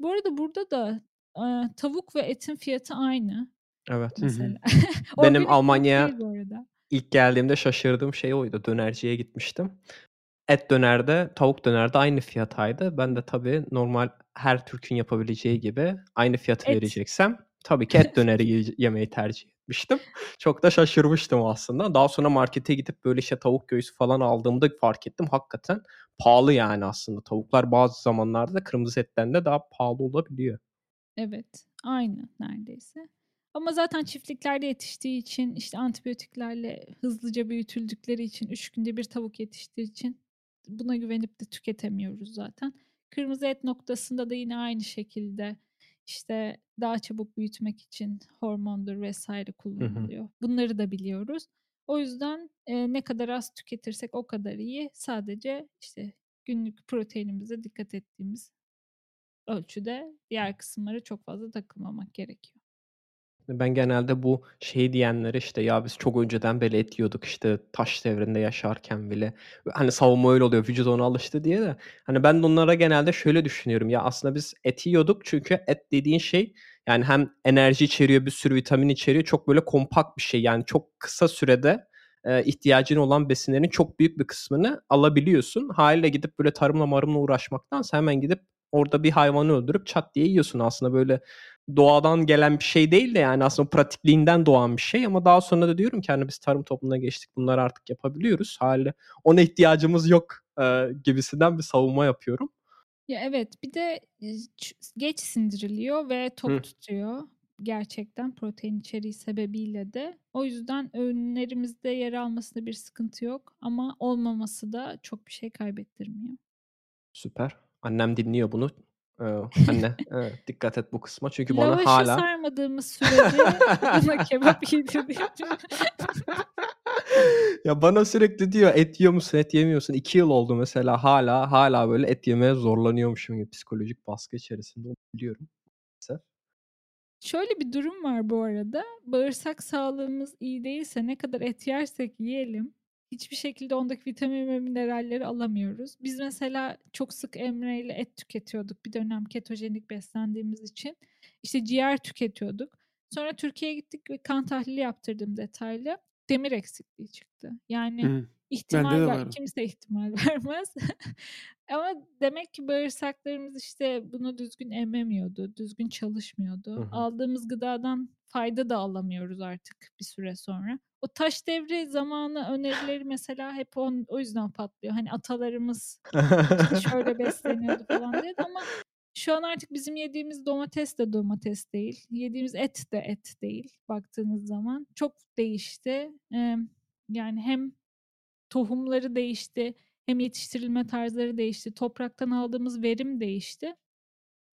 Bu arada burada da e, tavuk ve etin fiyatı aynı Evet. Mesela. Benim Almanya'ya. İlk geldiğimde şaşırdığım şey oydu. Dönerciye gitmiştim. Et dönerde, tavuk dönerde aynı fiyataydı. Ben de tabii normal her Türk'ün yapabileceği gibi aynı fiyatı Et. vereceksem tabii ki et döneri ye- yemeyi tercih etmiştim. Çok da şaşırmıştım aslında. Daha sonra markete gidip böyle işte tavuk göğsü falan aldığımda fark ettim. Hakikaten pahalı yani aslında. Tavuklar bazı zamanlarda da kırmızı etten de daha pahalı olabiliyor. Evet, aynı neredeyse. Ama zaten çiftliklerde yetiştiği için işte antibiyotiklerle hızlıca büyütüldükleri için 3 günde bir tavuk yetiştiği için buna güvenip de tüketemiyoruz zaten. Kırmızı et noktasında da yine aynı şekilde işte daha çabuk büyütmek için hormondur vesaire kullanılıyor. Bunları da biliyoruz. O yüzden e, ne kadar az tüketirsek o kadar iyi. Sadece işte günlük proteinimize dikkat ettiğimiz ölçüde diğer kısımlara çok fazla takılmamak gerekiyor. Ben genelde bu şey diyenlere işte ya biz çok önceden beri et yiyorduk işte taş devrinde yaşarken bile. Hani savunma öyle oluyor vücut ona alıştı diye de. Hani ben de onlara genelde şöyle düşünüyorum ya aslında biz et yiyorduk çünkü et dediğin şey yani hem enerji içeriyor bir sürü vitamin içeriyor çok böyle kompakt bir şey yani çok kısa sürede e, ihtiyacın olan besinlerin çok büyük bir kısmını alabiliyorsun. Haliyle gidip böyle tarımla marımla uğraşmaktansa hemen gidip orada bir hayvanı öldürüp çat diye yiyorsun aslında böyle doğadan gelen bir şey değil de yani aslında pratikliğinden doğan bir şey ama daha sonra da diyorum ki hani biz tarım toplumuna geçtik bunları artık yapabiliyoruz. Haliyle ona ihtiyacımız yok e, gibisinden bir savunma yapıyorum. Ya evet bir de e, geç sindiriliyor ve tok Hı. tutuyor gerçekten protein içeriği sebebiyle de. O yüzden öğünlerimizde yer almasında bir sıkıntı yok ama olmaması da çok bir şey kaybettirmiyor. Süper. Annem dinliyor bunu. Anne e, dikkat et bu kısma çünkü bana Lavaşı hala sarmadığımız sürece buna kebap iyidir diye ya bana sürekli diyor et yiyor musun et yemiyorsun. İki yıl oldu mesela hala hala böyle et yemeye zorlanıyormuşum gibi psikolojik baskı içerisinde onu biliyorum. Maalesef. Şöyle bir durum var bu arada. Bağırsak sağlığımız iyi değilse ne kadar et yersek yiyelim hiçbir şekilde ondaki vitamin ve mineralleri alamıyoruz. Biz mesela çok sık Emre ile et tüketiyorduk bir dönem ketojenik beslendiğimiz için. İşte ciğer tüketiyorduk. Sonra Türkiye'ye gittik ve kan tahlili yaptırdım detaylı. Demir eksikliği çıktı. Yani Hı. ihtimal ver, var. kimse ihtimal vermez. Ama demek ki bağırsaklarımız işte bunu düzgün ememiyordu, düzgün çalışmıyordu. hı. Aldığımız gıdadan fayda da alamıyoruz artık bir süre sonra. O taş devri zamanı önerileri mesela hep on, o yüzden patlıyor. Hani atalarımız şöyle besleniyordu falan diye ama şu an artık bizim yediğimiz domates de domates değil. Yediğimiz et de et değil baktığınız zaman. Çok değişti. Yani hem tohumları değişti, hem yetiştirilme tarzları değişti. Topraktan aldığımız verim değişti.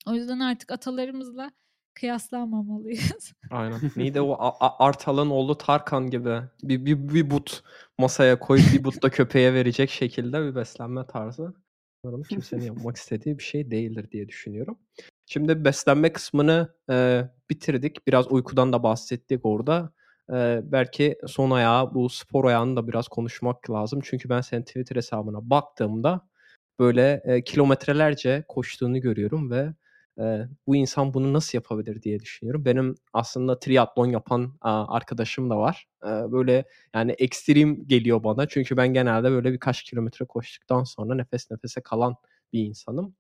O yüzden artık atalarımızla kıyaslanmamalıyız. Aynen. Neydi o A- A- Artalan oğlu Tarkan gibi bir, bir, bir but masaya koyup bir but da köpeğe verecek şekilde bir beslenme tarzı. Umarım kimsenin yapmak istediği bir şey değildir diye düşünüyorum. Şimdi beslenme kısmını e, bitirdik. Biraz uykudan da bahsettik orada. E, belki son ayağı bu spor ayağını da biraz konuşmak lazım. Çünkü ben senin Twitter hesabına baktığımda böyle e, kilometrelerce koştuğunu görüyorum ve bu insan bunu nasıl yapabilir diye düşünüyorum. Benim aslında triatlon yapan arkadaşım da var. Böyle yani ekstrem geliyor bana. Çünkü ben genelde böyle birkaç kilometre koştuktan sonra nefes nefese kalan bir insanım.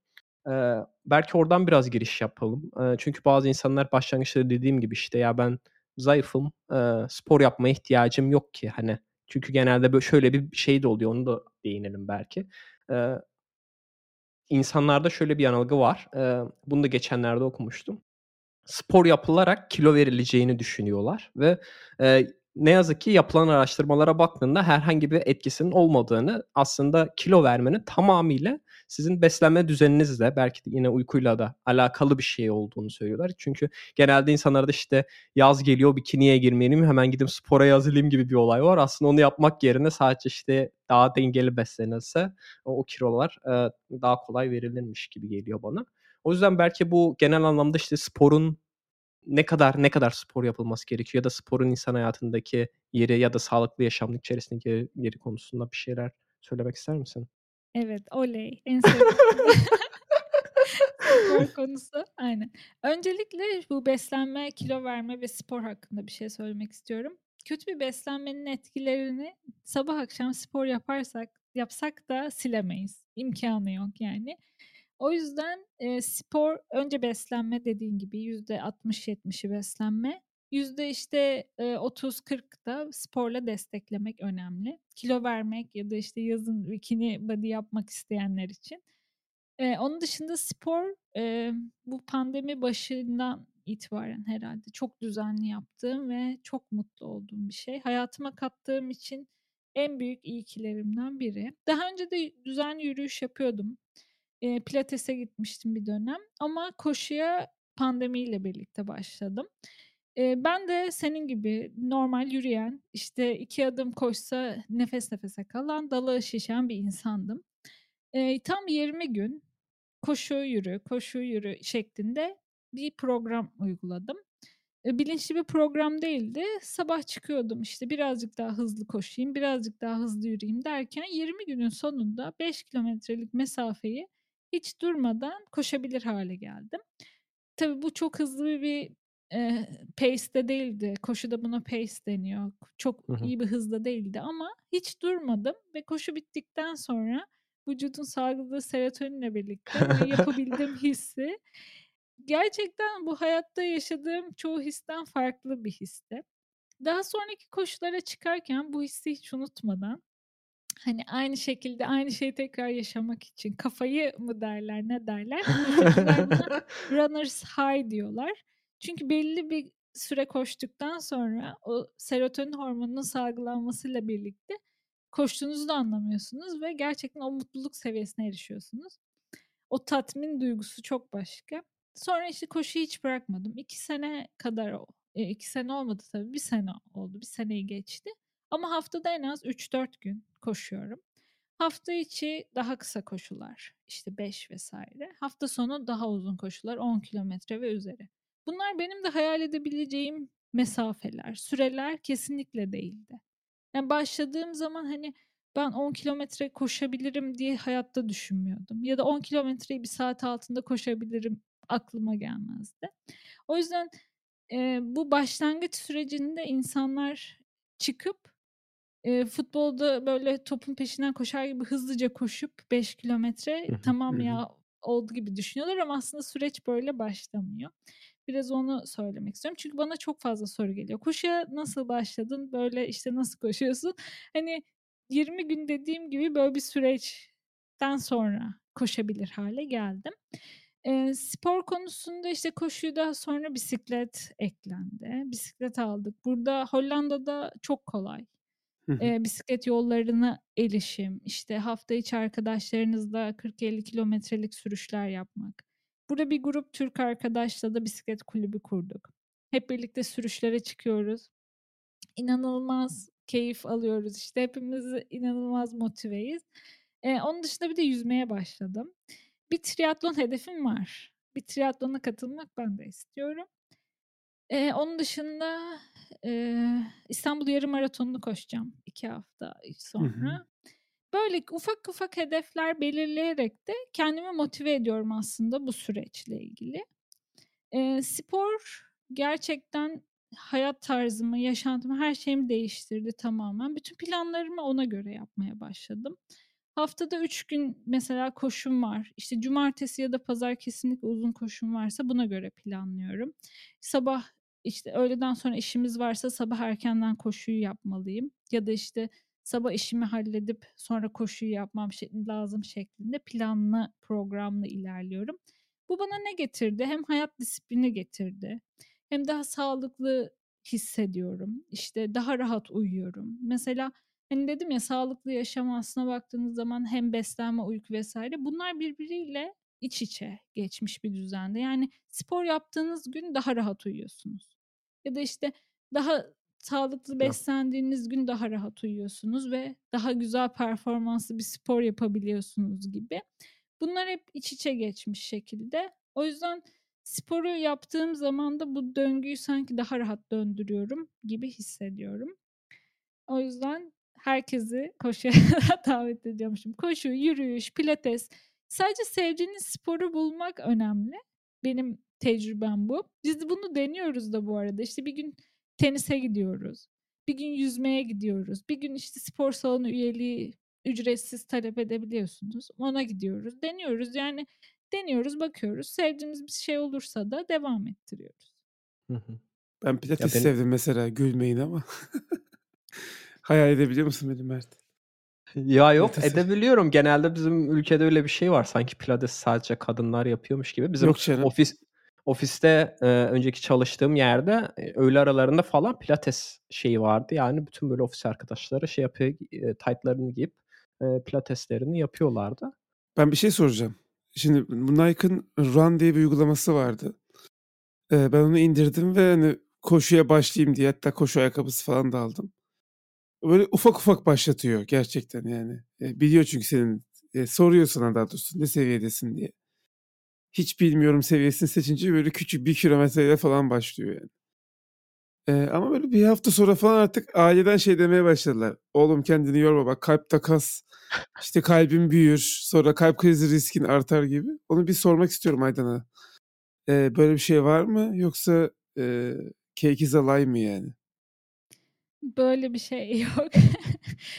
Belki oradan biraz giriş yapalım. Çünkü bazı insanlar başlangıçta dediğim gibi işte ya ben zayıfım, spor yapmaya ihtiyacım yok ki. Hani çünkü genelde böyle şöyle bir şey de oluyor. Onu da değinelim belki. İnsanlarda şöyle bir yanılgı var. Eee, bunu da geçenlerde okumuştum. Spor yapılarak kilo verileceğini düşünüyorlar ve eee, ne yazık ki yapılan araştırmalara baktığında herhangi bir etkisinin olmadığını, aslında kilo vermenin tamamıyla sizin beslenme düzeninizle belki de yine uykuyla da alakalı bir şey olduğunu söylüyorlar. Çünkü genelde insanlarda işte yaz geliyor bikiniye girmeliyim hemen gidip spora yazılayım gibi bir olay var. Aslında onu yapmak yerine sadece işte daha dengeli beslenilse o kilolar e, daha kolay verilirmiş gibi geliyor bana. O yüzden belki bu genel anlamda işte sporun ne kadar ne kadar spor yapılması gerekiyor ya da sporun insan hayatındaki yeri ya da sağlıklı yaşamın içerisindeki yeri konusunda bir şeyler söylemek ister misin? Evet, oley. En sevdiğim spor konusu. Aynen. Öncelikle bu beslenme, kilo verme ve spor hakkında bir şey söylemek istiyorum. Kötü bir beslenmenin etkilerini sabah akşam spor yaparsak yapsak da silemeyiz. İmkanı yok yani. O yüzden e, spor önce beslenme dediğin gibi %60-70'i beslenme. Yüzde işte e, 30-40 da sporla desteklemek önemli. Kilo vermek ya da işte yazın bikini body yapmak isteyenler için. Onun dışında spor bu pandemi başından itibaren herhalde çok düzenli yaptığım ve çok mutlu olduğum bir şey. Hayatıma kattığım için en büyük iyikilerimden biri. Daha önce de düzenli yürüyüş yapıyordum. Pilatese gitmiştim bir dönem ama koşuya pandemiyle birlikte başladım. Ben de senin gibi normal yürüyen, işte iki adım koşsa nefes nefese kalan, dalı şişen bir insandım. E, tam 20 gün koşu yürü, koşu yürü şeklinde bir program uyguladım. E, bilinçli bir program değildi. Sabah çıkıyordum işte birazcık daha hızlı koşayım, birazcık daha hızlı yürüyeyim derken 20 günün sonunda 5 kilometrelik mesafeyi hiç durmadan koşabilir hale geldim. Tabii bu çok hızlı bir e, pace de değildi. Koşuda buna pace deniyor. Çok hı hı. iyi bir hızda değildi ama hiç durmadım ve koşu bittikten sonra vücudun salgıladığı serotoninle birlikte yapabildiğim hissi gerçekten bu hayatta yaşadığım çoğu histen farklı bir histi. Daha sonraki koşulara çıkarken bu hissi hiç unutmadan hani aynı şekilde aynı şeyi tekrar yaşamak için kafayı mı derler ne derler? runners high diyorlar. Çünkü belli bir süre koştuktan sonra o serotonin hormonunun salgılanmasıyla birlikte koştuğunuzu da anlamıyorsunuz ve gerçekten o mutluluk seviyesine erişiyorsunuz. O tatmin duygusu çok başka. Sonra işte koşuyu hiç bırakmadım. İki sene kadar o. E, iki sene olmadı tabii. Bir sene oldu. Bir seneyi geçti. Ama haftada en az 3-4 gün koşuyorum. Hafta içi daha kısa koşular. işte 5 vesaire. Hafta sonu daha uzun koşular 10 kilometre ve üzeri. Bunlar benim de hayal edebileceğim mesafeler, süreler kesinlikle değildi. Yani başladığım zaman hani ben 10 kilometre koşabilirim diye hayatta düşünmüyordum. Ya da 10 kilometreyi bir saat altında koşabilirim aklıma gelmezdi. O yüzden e, bu başlangıç sürecinde insanlar çıkıp e, futbolda böyle topun peşinden koşar gibi hızlıca koşup 5 kilometre tamam ya oldu gibi düşünüyorlar ama aslında süreç böyle başlamıyor. Biraz onu söylemek istiyorum. Çünkü bana çok fazla soru geliyor. Koşuya nasıl başladın? Böyle işte nasıl koşuyorsun? Hani 20 gün dediğim gibi böyle bir süreçten sonra koşabilir hale geldim. E, spor konusunda işte koşuyu daha sonra bisiklet eklendi. Bisiklet aldık. Burada Hollanda'da çok kolay. E, bisiklet yollarına erişim, işte hafta içi arkadaşlarınızla 40-50 kilometrelik sürüşler yapmak. Burada bir grup Türk arkadaşla da bisiklet kulübü kurduk. Hep birlikte sürüşlere çıkıyoruz. İnanılmaz keyif alıyoruz. İşte hepimiz inanılmaz motiveyiz. Ee, onun dışında bir de yüzmeye başladım. Bir triatlon hedefim var. Bir triatlona katılmak ben de istiyorum. Ee, onun dışında e, İstanbul Yarım Maratonu'nu koşacağım iki hafta sonra. Hı hı. Böyle ufak ufak hedefler belirleyerek de kendimi motive ediyorum aslında bu süreçle ilgili. E, spor gerçekten hayat tarzımı, yaşantımı, her şeyimi değiştirdi tamamen. Bütün planlarımı ona göre yapmaya başladım. Haftada üç gün mesela koşum var. İşte cumartesi ya da pazar kesinlikle uzun koşum varsa buna göre planlıyorum. Sabah işte öğleden sonra işimiz varsa sabah erkenden koşuyu yapmalıyım. Ya da işte sabah işimi halledip sonra koşuyu yapmam lazım şeklinde planlı programlı ilerliyorum. Bu bana ne getirdi? Hem hayat disiplini getirdi. Hem daha sağlıklı hissediyorum. İşte daha rahat uyuyorum. Mesela Hani dedim ya sağlıklı yaşam aslına baktığınız zaman hem beslenme, uyku vesaire bunlar birbiriyle iç içe geçmiş bir düzende. Yani spor yaptığınız gün daha rahat uyuyorsunuz. Ya da işte daha sağlıklı beslendiğiniz gün daha rahat uyuyorsunuz ve daha güzel performanslı bir spor yapabiliyorsunuz gibi. Bunlar hep iç içe geçmiş şekilde. O yüzden sporu yaptığım zaman da bu döngüyü sanki daha rahat döndürüyorum gibi hissediyorum. O yüzden herkesi koşuya davet ediyormuşum. Koşu, yürüyüş, pilates. Sadece sevdiğiniz sporu bulmak önemli. Benim tecrübem bu. Biz bunu deniyoruz da bu arada. İşte bir gün tenise gidiyoruz. Bir gün yüzmeye gidiyoruz. Bir gün işte spor salonu üyeliği ücretsiz talep edebiliyorsunuz. Ona gidiyoruz. Deniyoruz. Yani deniyoruz, bakıyoruz. Sevdiğimiz bir şey olursa da devam ettiriyoruz. Hı hı. Ben pilates benim sevdim mesela gülmeyin ama. Hayal edebiliyor musun beni Mert? Ya yok Pilatesi. edebiliyorum. Genelde bizim ülkede öyle bir şey var. Sanki pilates sadece kadınlar yapıyormuş gibi. Bizim Yok canım. ofis ofiste e, önceki çalıştığım yerde e, öğle aralarında falan pilates şeyi vardı. Yani bütün böyle ofis arkadaşları şey yapıyor, e, taytlarını giyip e, pilateslerini yapıyorlardı. Ben bir şey soracağım. Şimdi Nike'ın Run diye bir uygulaması vardı. Ee, ben onu indirdim ve hani koşuya başlayayım diye hatta koşu ayakkabısı falan da aldım. Böyle ufak ufak başlatıyor gerçekten yani. E, biliyor çünkü senin e, soruyor sana daha doğrusu ne seviyedesin diye. Hiç bilmiyorum seviyesini seçince böyle küçük bir kilometreyle falan başlıyor yani. E, ama böyle bir hafta sonra falan artık aileden şey demeye başladılar. Oğlum kendini yorma bak kalp takas işte kalbin büyür sonra kalp krizi riskin artar gibi. Onu bir sormak istiyorum Aydan'a. E, böyle bir şey var mı yoksa e, cake is a lie mı yani? Böyle bir şey yok.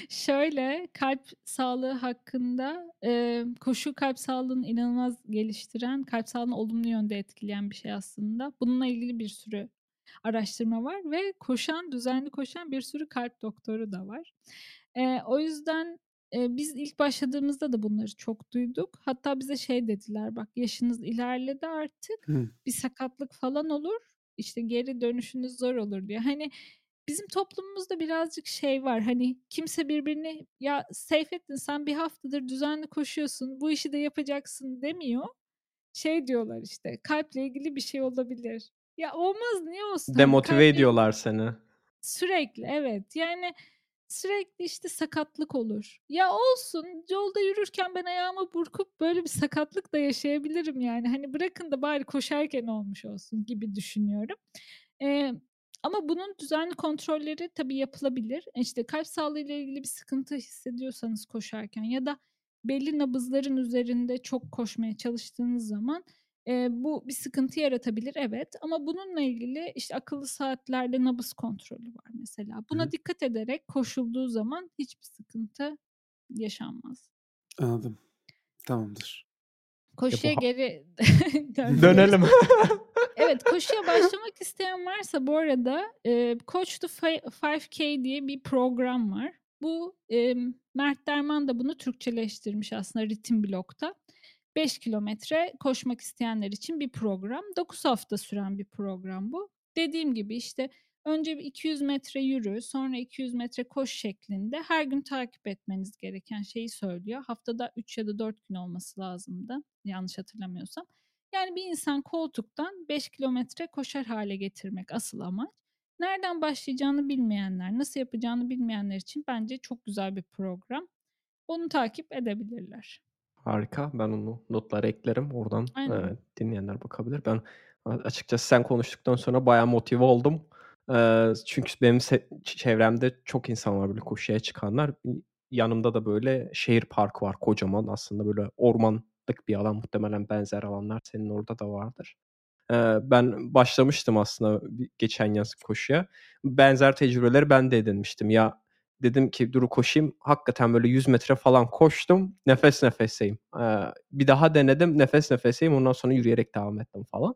Şöyle, kalp sağlığı hakkında, eee, koşu kalp sağlığını inanılmaz geliştiren, kalp sağlığını olumlu yönde etkileyen bir şey aslında. Bununla ilgili bir sürü araştırma var ve koşan, düzenli koşan bir sürü kalp doktoru da var. Eee, o yüzden, eee, biz ilk başladığımızda da bunları çok duyduk. Hatta bize şey dediler, "Bak yaşınız ilerledi artık, Hı. bir sakatlık falan olur, işte geri dönüşünüz zor olur." diye. Hani bizim toplumumuzda birazcık şey var, hani kimse birbirini "Ya Seyfettin sen bir haftadır düzenli koşuyorsun, bu işi de yapacaksın." demiyor. Şey diyorlar işte, "Kalple ilgili bir şey olabilir." Ya olmaz, niye olsun? Hani Demotive kalple ediyorlar seni. Sürekli, evet. Yani sürekli işte sakatlık olur. Ya olsun, yolda yürürken ben ayağımı burkup böyle bir sakatlık da yaşayabilirim yani. Hani bırakın da bari koşarken olmuş olsun gibi düşünüyorum. Eee, ama bunun düzenli kontrolleri tabii yapılabilir. İşte kalp sağlığıyla ilgili bir sıkıntı hissediyorsanız koşarken ya da belli nabızların üzerinde çok koşmaya çalıştığınız zaman Eee, bu bir sıkıntı yaratabilir, evet. Ama bununla ilgili, işte, akıllı saatlerde nabız kontrolü var mesela. Buna hı. dikkat ederek koşulduğu zaman hiçbir sıkıntı yaşanmaz. Anladım. Tamamdır. Koşuya ha geri. Dönelim. Evet, koşuya başlamak isteyen varsa bu arada, eee, Coach to Fi 5K diye bir program var. Bu, emm, Mert Derman da bunu Türkçeleştirmiş aslında Ritim Blok'ta. 5 kilometre koşmak isteyenler için bir program. 9 hafta süren bir program bu. Dediğim gibi, işte, önce bir 200 metre yürü, sonra 200 metre koş şeklinde her gün takip etmeniz gereken şeyi söylüyor. Haftada 3 ya da 4 gün olması lazımdı, yanlış hatırlamıyorsam. Yani bir insan koltuktan 5 kilometre koşar hâle getirmek asıl amaç. Nereden başlayacağını bilmeyenler, nasıl yapacağını bilmeyenler için bence çok güzel bir program. Onu takip edebilirler. Harika. Ben onu notlara eklerim. Oradan, eee, dinleyenler bakabilir. Ben açıkçası sen konuştuktan sonra bayağı motive oldum. Çünkü benim çevremde çok insan var böyle koşuya çıkanlar. Yanımda da böyle şehir parkı var kocaman. Aslında böyle ormanlık bir alan. Muhtemelen benzer alanlar senin orada da vardır. Ben başlamıştım aslında geçen yaz koşuya. Benzer tecrübeleri ben de edinmiştim. Ya, dedim ki dur koşayım. Hakikaten böyle 100 metre falan koştum. Nefes nefeseyim. Bir daha denedim. Nefes nefeseyim. Ondan sonra yürüyerek devam ettim falan.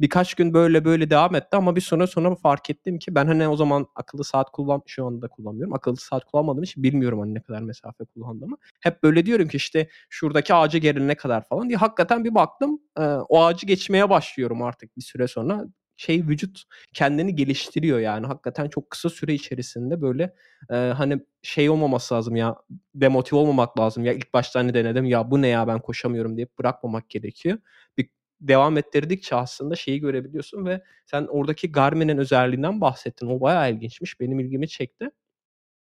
Birkaç gün böyle böyle devam etti ama bir süre sonra fark ettim ki ben, hani, o zaman akıllı saat kullan şu anda kullanmıyorum. Akıllı saat kullanmadığım için bilmiyorum, hani, ne kadar mesafe kullandığımı. Hep böyle diyorum ki, işte, şuradaki ağaca gelene kadar falan diye. Hakikaten bir baktım, o ağacı geçmeye başlıyorum artık bir süre sonra. şey vücut kendini geliştiriyor yani. Hakikaten çok kısa süre içerisinde böyle, eee, hani, şey olmaması lazım ya, demotive olmamak lazım. Ya ilk başta, hani, denedim, "Ya bu ne ya, ben koşamıyorum." deyip bırakmamak gerekiyor. Bir devam ettirdikçe aslında şeyi görebiliyorsun ve sen oradaki Garmin'in özelliğinden bahsettin. O bayağı ilginçmiş. Benim ilgimi çekti.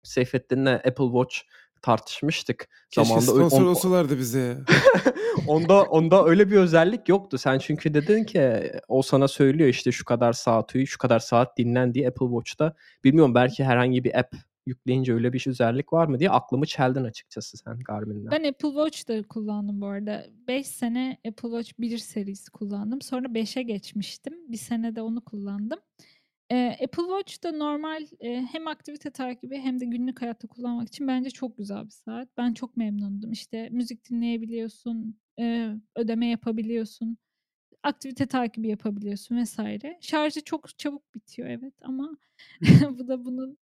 Seyfettin'le Apple Watch tartışmıştık Keşke zamanında. Sponsor on olsalardı bize ya. onda onda öyle bir özellik yoktu. Sen çünkü dedin ki o sana söylüyor işte şu kadar saat uyu, şu kadar saat dinlen diye Apple Watch'ta. Bilmiyorum belki herhangi bir app yükleyince öyle bir özellik var mı diye aklımı çeldin açıkçası sen Garmin'den. Ben Apple Watch da kullandım bu arada. 5 sene Apple Watch 1 serisi kullandım. Sonra 5'e geçmiştim. Bir sene de onu kullandım. Eee, Apple Watch da normal, eee, hem aktivite takibi hem de günlük hayatta kullanmak için bence çok güzel bir saat. Ben çok memnundum. İşte müzik dinleyebiliyorsun, eee, ödeme yapabiliyorsun, aktivite takibi yapabiliyorsun vs. Şarjı çok çabuk bitiyor evet ama bu da bunun,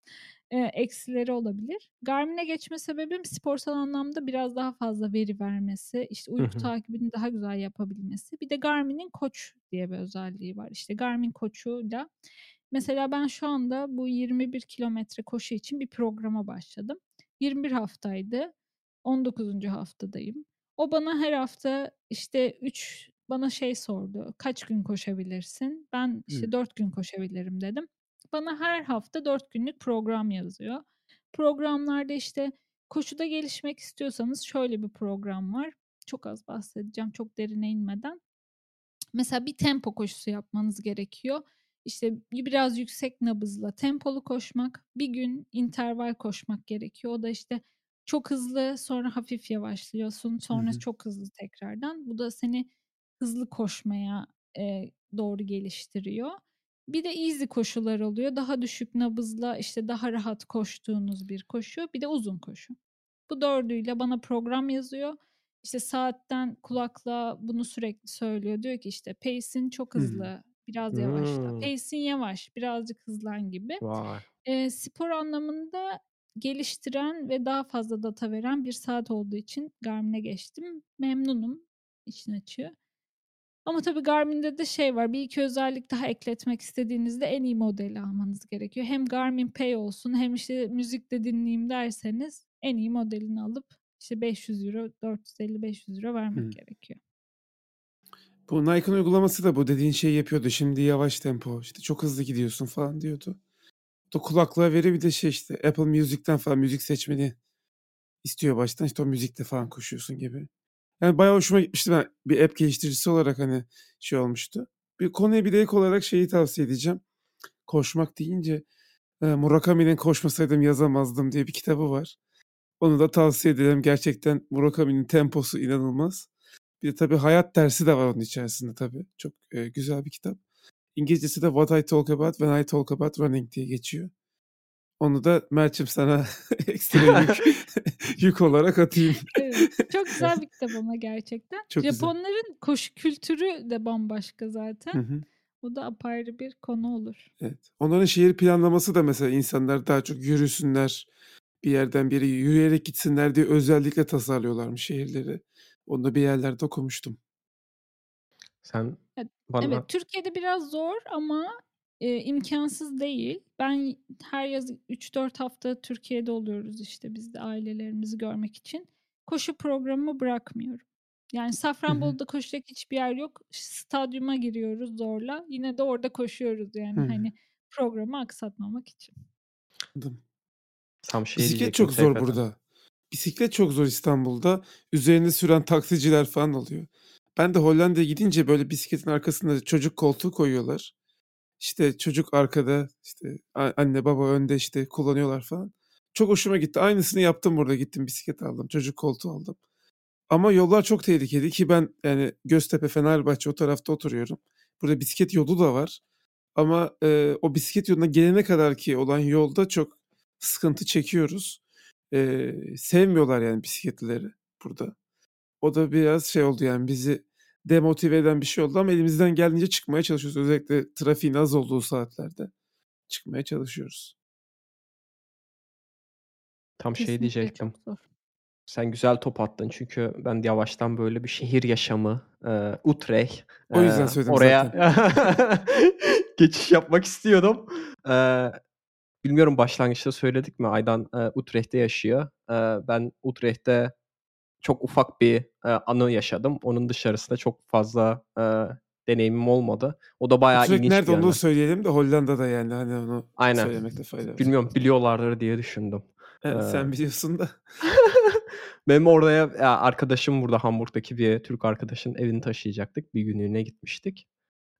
eee, eksileri olabilir. Garmin'e geçme sebebim sporsal anlamda biraz daha fazla veri vermesi, işte uyku takibini daha güzel yapabilmesi. Bir de Garmin'in Coach diye bir özelliği var. İşte Garmin Coach'uyla mesela ben şu anda bu 21 kilometre koşu için bir programa başladım. 21 haftaydı. 19. haftadayım. O bana her hafta işte 3 bana şey sordu. "Kaç gün koşabilirsin?" Ben işte Hımm. 4 gün koşabilirim dedim. Bana her hafta 4 günlük program yazıyor. Programlarda işte koşuda gelişmek istiyorsanız şöyle bir program var. Çok az bahsedeceğim çok derine inmeden. Mesela bir tempo koşusu yapmanız gerekiyor. İşte bi biraz yüksek nabızla tempolu koşmak, bir gün interval koşmak gerekiyor. O da işte çok hızlı, sonra hafif yavaşlıyorsun, Hı sonra hı. çok hızlı tekrardan. Bu da seni hızlı koşmaya, eee, doğru geliştiriyor. Bir de easy koşular oluyor. Daha düşük nabızla, işte, daha rahat koştuğunuz bir koşu. Bir de uzun koşu. Bu 4'üyle bana program yazıyor. İşte, saatten kulaklığa bunu sürekli söylüyor. Diyor ki, işte, "Pace'in çok hızlı, biraz yavaşla. Hımm. Pace'in yavaş, birazcık hızlan." gibi. Vay. Eee, spor anlamında geliştiren ve daha fazla data veren bir saat olduğu için Garmin'e geçtim. Memnunum işin açığı. Ama tabii Garmin'de de şey var, 1-2 özellik daha ekletmek istediğinizde en iyi modeli almanız gerekiyor. Hem Garmin Pay olsun hem, işte, müzik de dinleyeyim derseniz en iyi modelini alıp, işte, €500, €450-500 vermek Hımm. gerekiyor. Bu Nike'ın uygulaması da bu dediğin şeyi yapıyordu. Şimdi yavaş tempo, işte, çok hızlı gidiyorsun falan diyordu. O da kulaklığa veriyor bir de şey, işte, Apple Music'ten falan müzik seçmeni istiyor baştan. İşte, o müzikle falan koşuyorsun gibi. Yani bayağı hoşuma gitmişti. Ben bir app geliştiricisi olarak, hani, şey olmuştu. Bir konuya bir de ek olarak şeyi tavsiye edeceğim. Koşmak deyince, eee, Murakami'nin "Koşmasaydım Yazamazdım" diye bir kitabı var. Onu da tavsiye ederim. Gerçekten Murakami'nin temposu inanılmaz. Bir de tabii hayat dersi de var onun içerisinde tabii. Çok, eee, güzel bir kitap. İngilizcesi de "What I Talk About When I Talk About Running" diye geçiyor. Onu da Melçim sana ekstra yük yük olarak atayım. Evet, çok güzel bir kitap ama gerçekten. Çok güzel. Japonların koşu kültürü de bambaşka Hı zaten. hı. O da apayrı bir konu olur. Evet. Onların şehir planlaması da mesela insanlar daha çok yürüsünler, bir yerden bir yere yürüyerek gitsinler diye özellikle tasarlıyorlarmış şehirleri. Onu da bir yerlerde okumuştum. Sen Evet, bana evet, Türkiye'de biraz zor ama, eee, imkânsız değil. Ben her yaz 3-4 hafta Türkiye'de oluyoruz, işte, biz de ailelerimizi görmek için. Koşu programımı bırakmıyorum. Yani. Safranbolu'da koşacak hiçbir yer yok. Stadyuma giriyoruz zorla. Yine de orada koşuyoruz yani, hani, programı aksatmamak için. Anladım. Tam şey Bisiklet çok zor Seyfet'e. burada. Bisiklet çok zor İstanbul'da. Üzerinde süren taksiciler falan oluyor. Ben de Hollanda'ya gidince böyle bisikletin arkasına çocuk koltuğu koyuyorlar. İşte, çocuk arkada, işte, anne baba önde, işte, kullanıyorlar falan. Çok hoşuma gitti. Aynısını yaptım burada. Gittim bisiklet aldım, çocuk koltuğu aldım. Ama yollar çok tehlikeli ki ben, yani, Göztepe, Fenerbahçe o tarafta oturuyorum. Burada bisiklet yolu da var ama, eee, o bisiklet yoluna gelene kadarki olan yolda çok sıkıntı çekiyoruz. Eee, sevmiyorlar yani bisikletlileri burada. O da biraz şey oldu yani bizi demotive eden bir şey oldu ama elimizden geldiğince çıkmaya çalışıyoruz. Özellikle trafiğin az olduğu saatlerde çıkmaya çalışıyoruz. Tam şey Kesinlikle diyecektim. çok zor. Sen güzel top attın çünkü ben yavaştan böyle bir şehir yaşamı, Eee, Utrecht. O yüzden Eee, söyledim oraya zaten. geçiş yapmak istiyordum. Eee, bilmiyorum başlangıçta söyledik mi? Aydan, eee, Utrecht'te yaşıyor. Eee, ben Utrecht'te çok ufak bir, eee, anı yaşadım. Onun dışarısında çok fazla, eee, deneyimim olmadı. O da bayağı Utrecht ilginç nerede bir onu söyleyelim de Hollanda'da yani hani onu Aynen. söylemekte fayda var. Bilmiyorum biliyorlardır diye düşündüm. Evet, Eee sen biliyorsun da. Benim oraya ya arkadaşım burada Hamburg'daki bir Türk arkadaşın evini taşıyacaktık. Bir günlüğüne gitmiştik.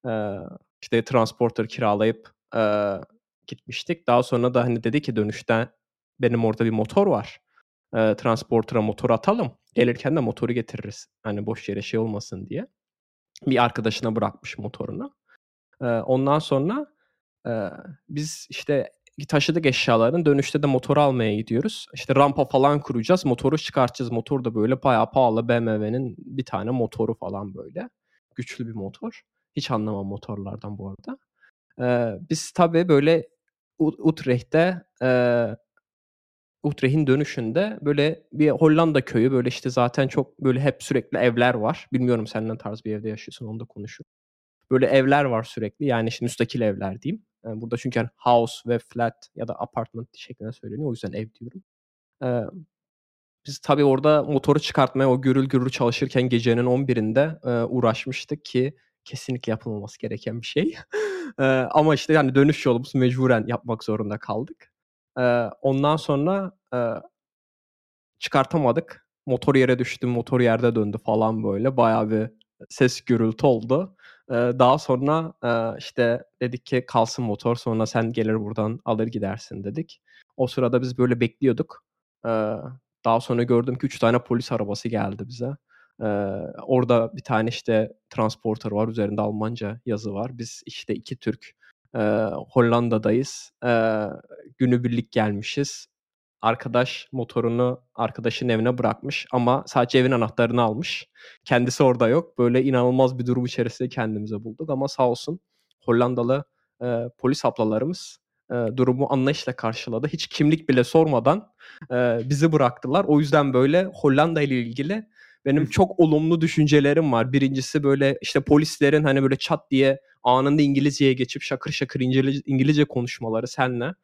Eee, işte transporter kiralayıp, eee, gitmiştik. Daha sonra da hani dedi ki dönüşte benim orada bir motor var. Eee, transporter'a motor atalım. Gelirken de motoru getiririz. Hani boş yere şey olmasın diye. Bir arkadaşına bırakmış motorunu. Eee, ondan sonra, eee, biz işte taşıdık eşyalarını. Dönüşte de motoru almaya gidiyoruz. İşte rampa falan kuracağız. Motoru çıkartacağız. Motor da böyle bayağı pahalı BMW'nin bir tane motoru falan böyle. Güçlü bir motor. Hiç anlamam motorlardan bu arada. Eee, biz tabii böyle Utrecht'te, eee, Utrecht'in dönüşünde böyle bir Hollanda köyü böyle işte zaten çok böyle hep sürekli evler var. Bilmiyorum sen ne tarz bir evde yaşıyorsun onu da konuşuruz. Böyle evler var sürekli. Yani işte müstakil evler diyeyim. Eee, burada çünkü hani house ve flat ya da apartment şeklinde söyleniyor. O yüzden ev diyorum. Eee, biz tabii orada motoru çıkartmaya o gürül gürül çalışırken gecenin 11'inde, eee, uğraşmıştık ki kesinlikle yapılmaması gereken bir şey. Eee, ama işte yani dönüş yolumuz mecburen yapmak zorunda kaldık. Ondan sonra, eee çıkartamadık. Motor yere düştü, motor yerde döndü falan böyle. Bayağı bir ses gürültü oldu. Eee, daha sonra, eee, işte dedik ki kalsın motor sonra sen gelir buradan alır gidersin dedik. O sırada biz böyle bekliyorduk. Eee, daha sonra gördüm ki 3 tane polis arabası geldi bize. Eee, orada bir tane işte transporter var. Üzerinde Almanca yazı var. Biz işte 2 Türk, eee, Hollanda'dayız. Eee, günübirlik gelmişiz. Arkadaş motorunu arkadaşın evine bırakmış ama sadece evin anahtarını almış. Kendisi orada yok. Böyle inanılmaz bir durum içerisinde kendimizi bulduk ama sağ olsun Hollandalı, eee, polis ablalarımız, eee, durumu anlayışla karşıladı. Hiç kimlik bile sormadan, eee, bizi bıraktılar. O yüzden böyle Hollanda ile ilgili benim çok olumlu düşüncelerim var. 1'incisi böyle işte polislerin hani böyle çat diye anında İngilizceye geçip şakır şakır İngiliz İngilizce konuşmaları seninle.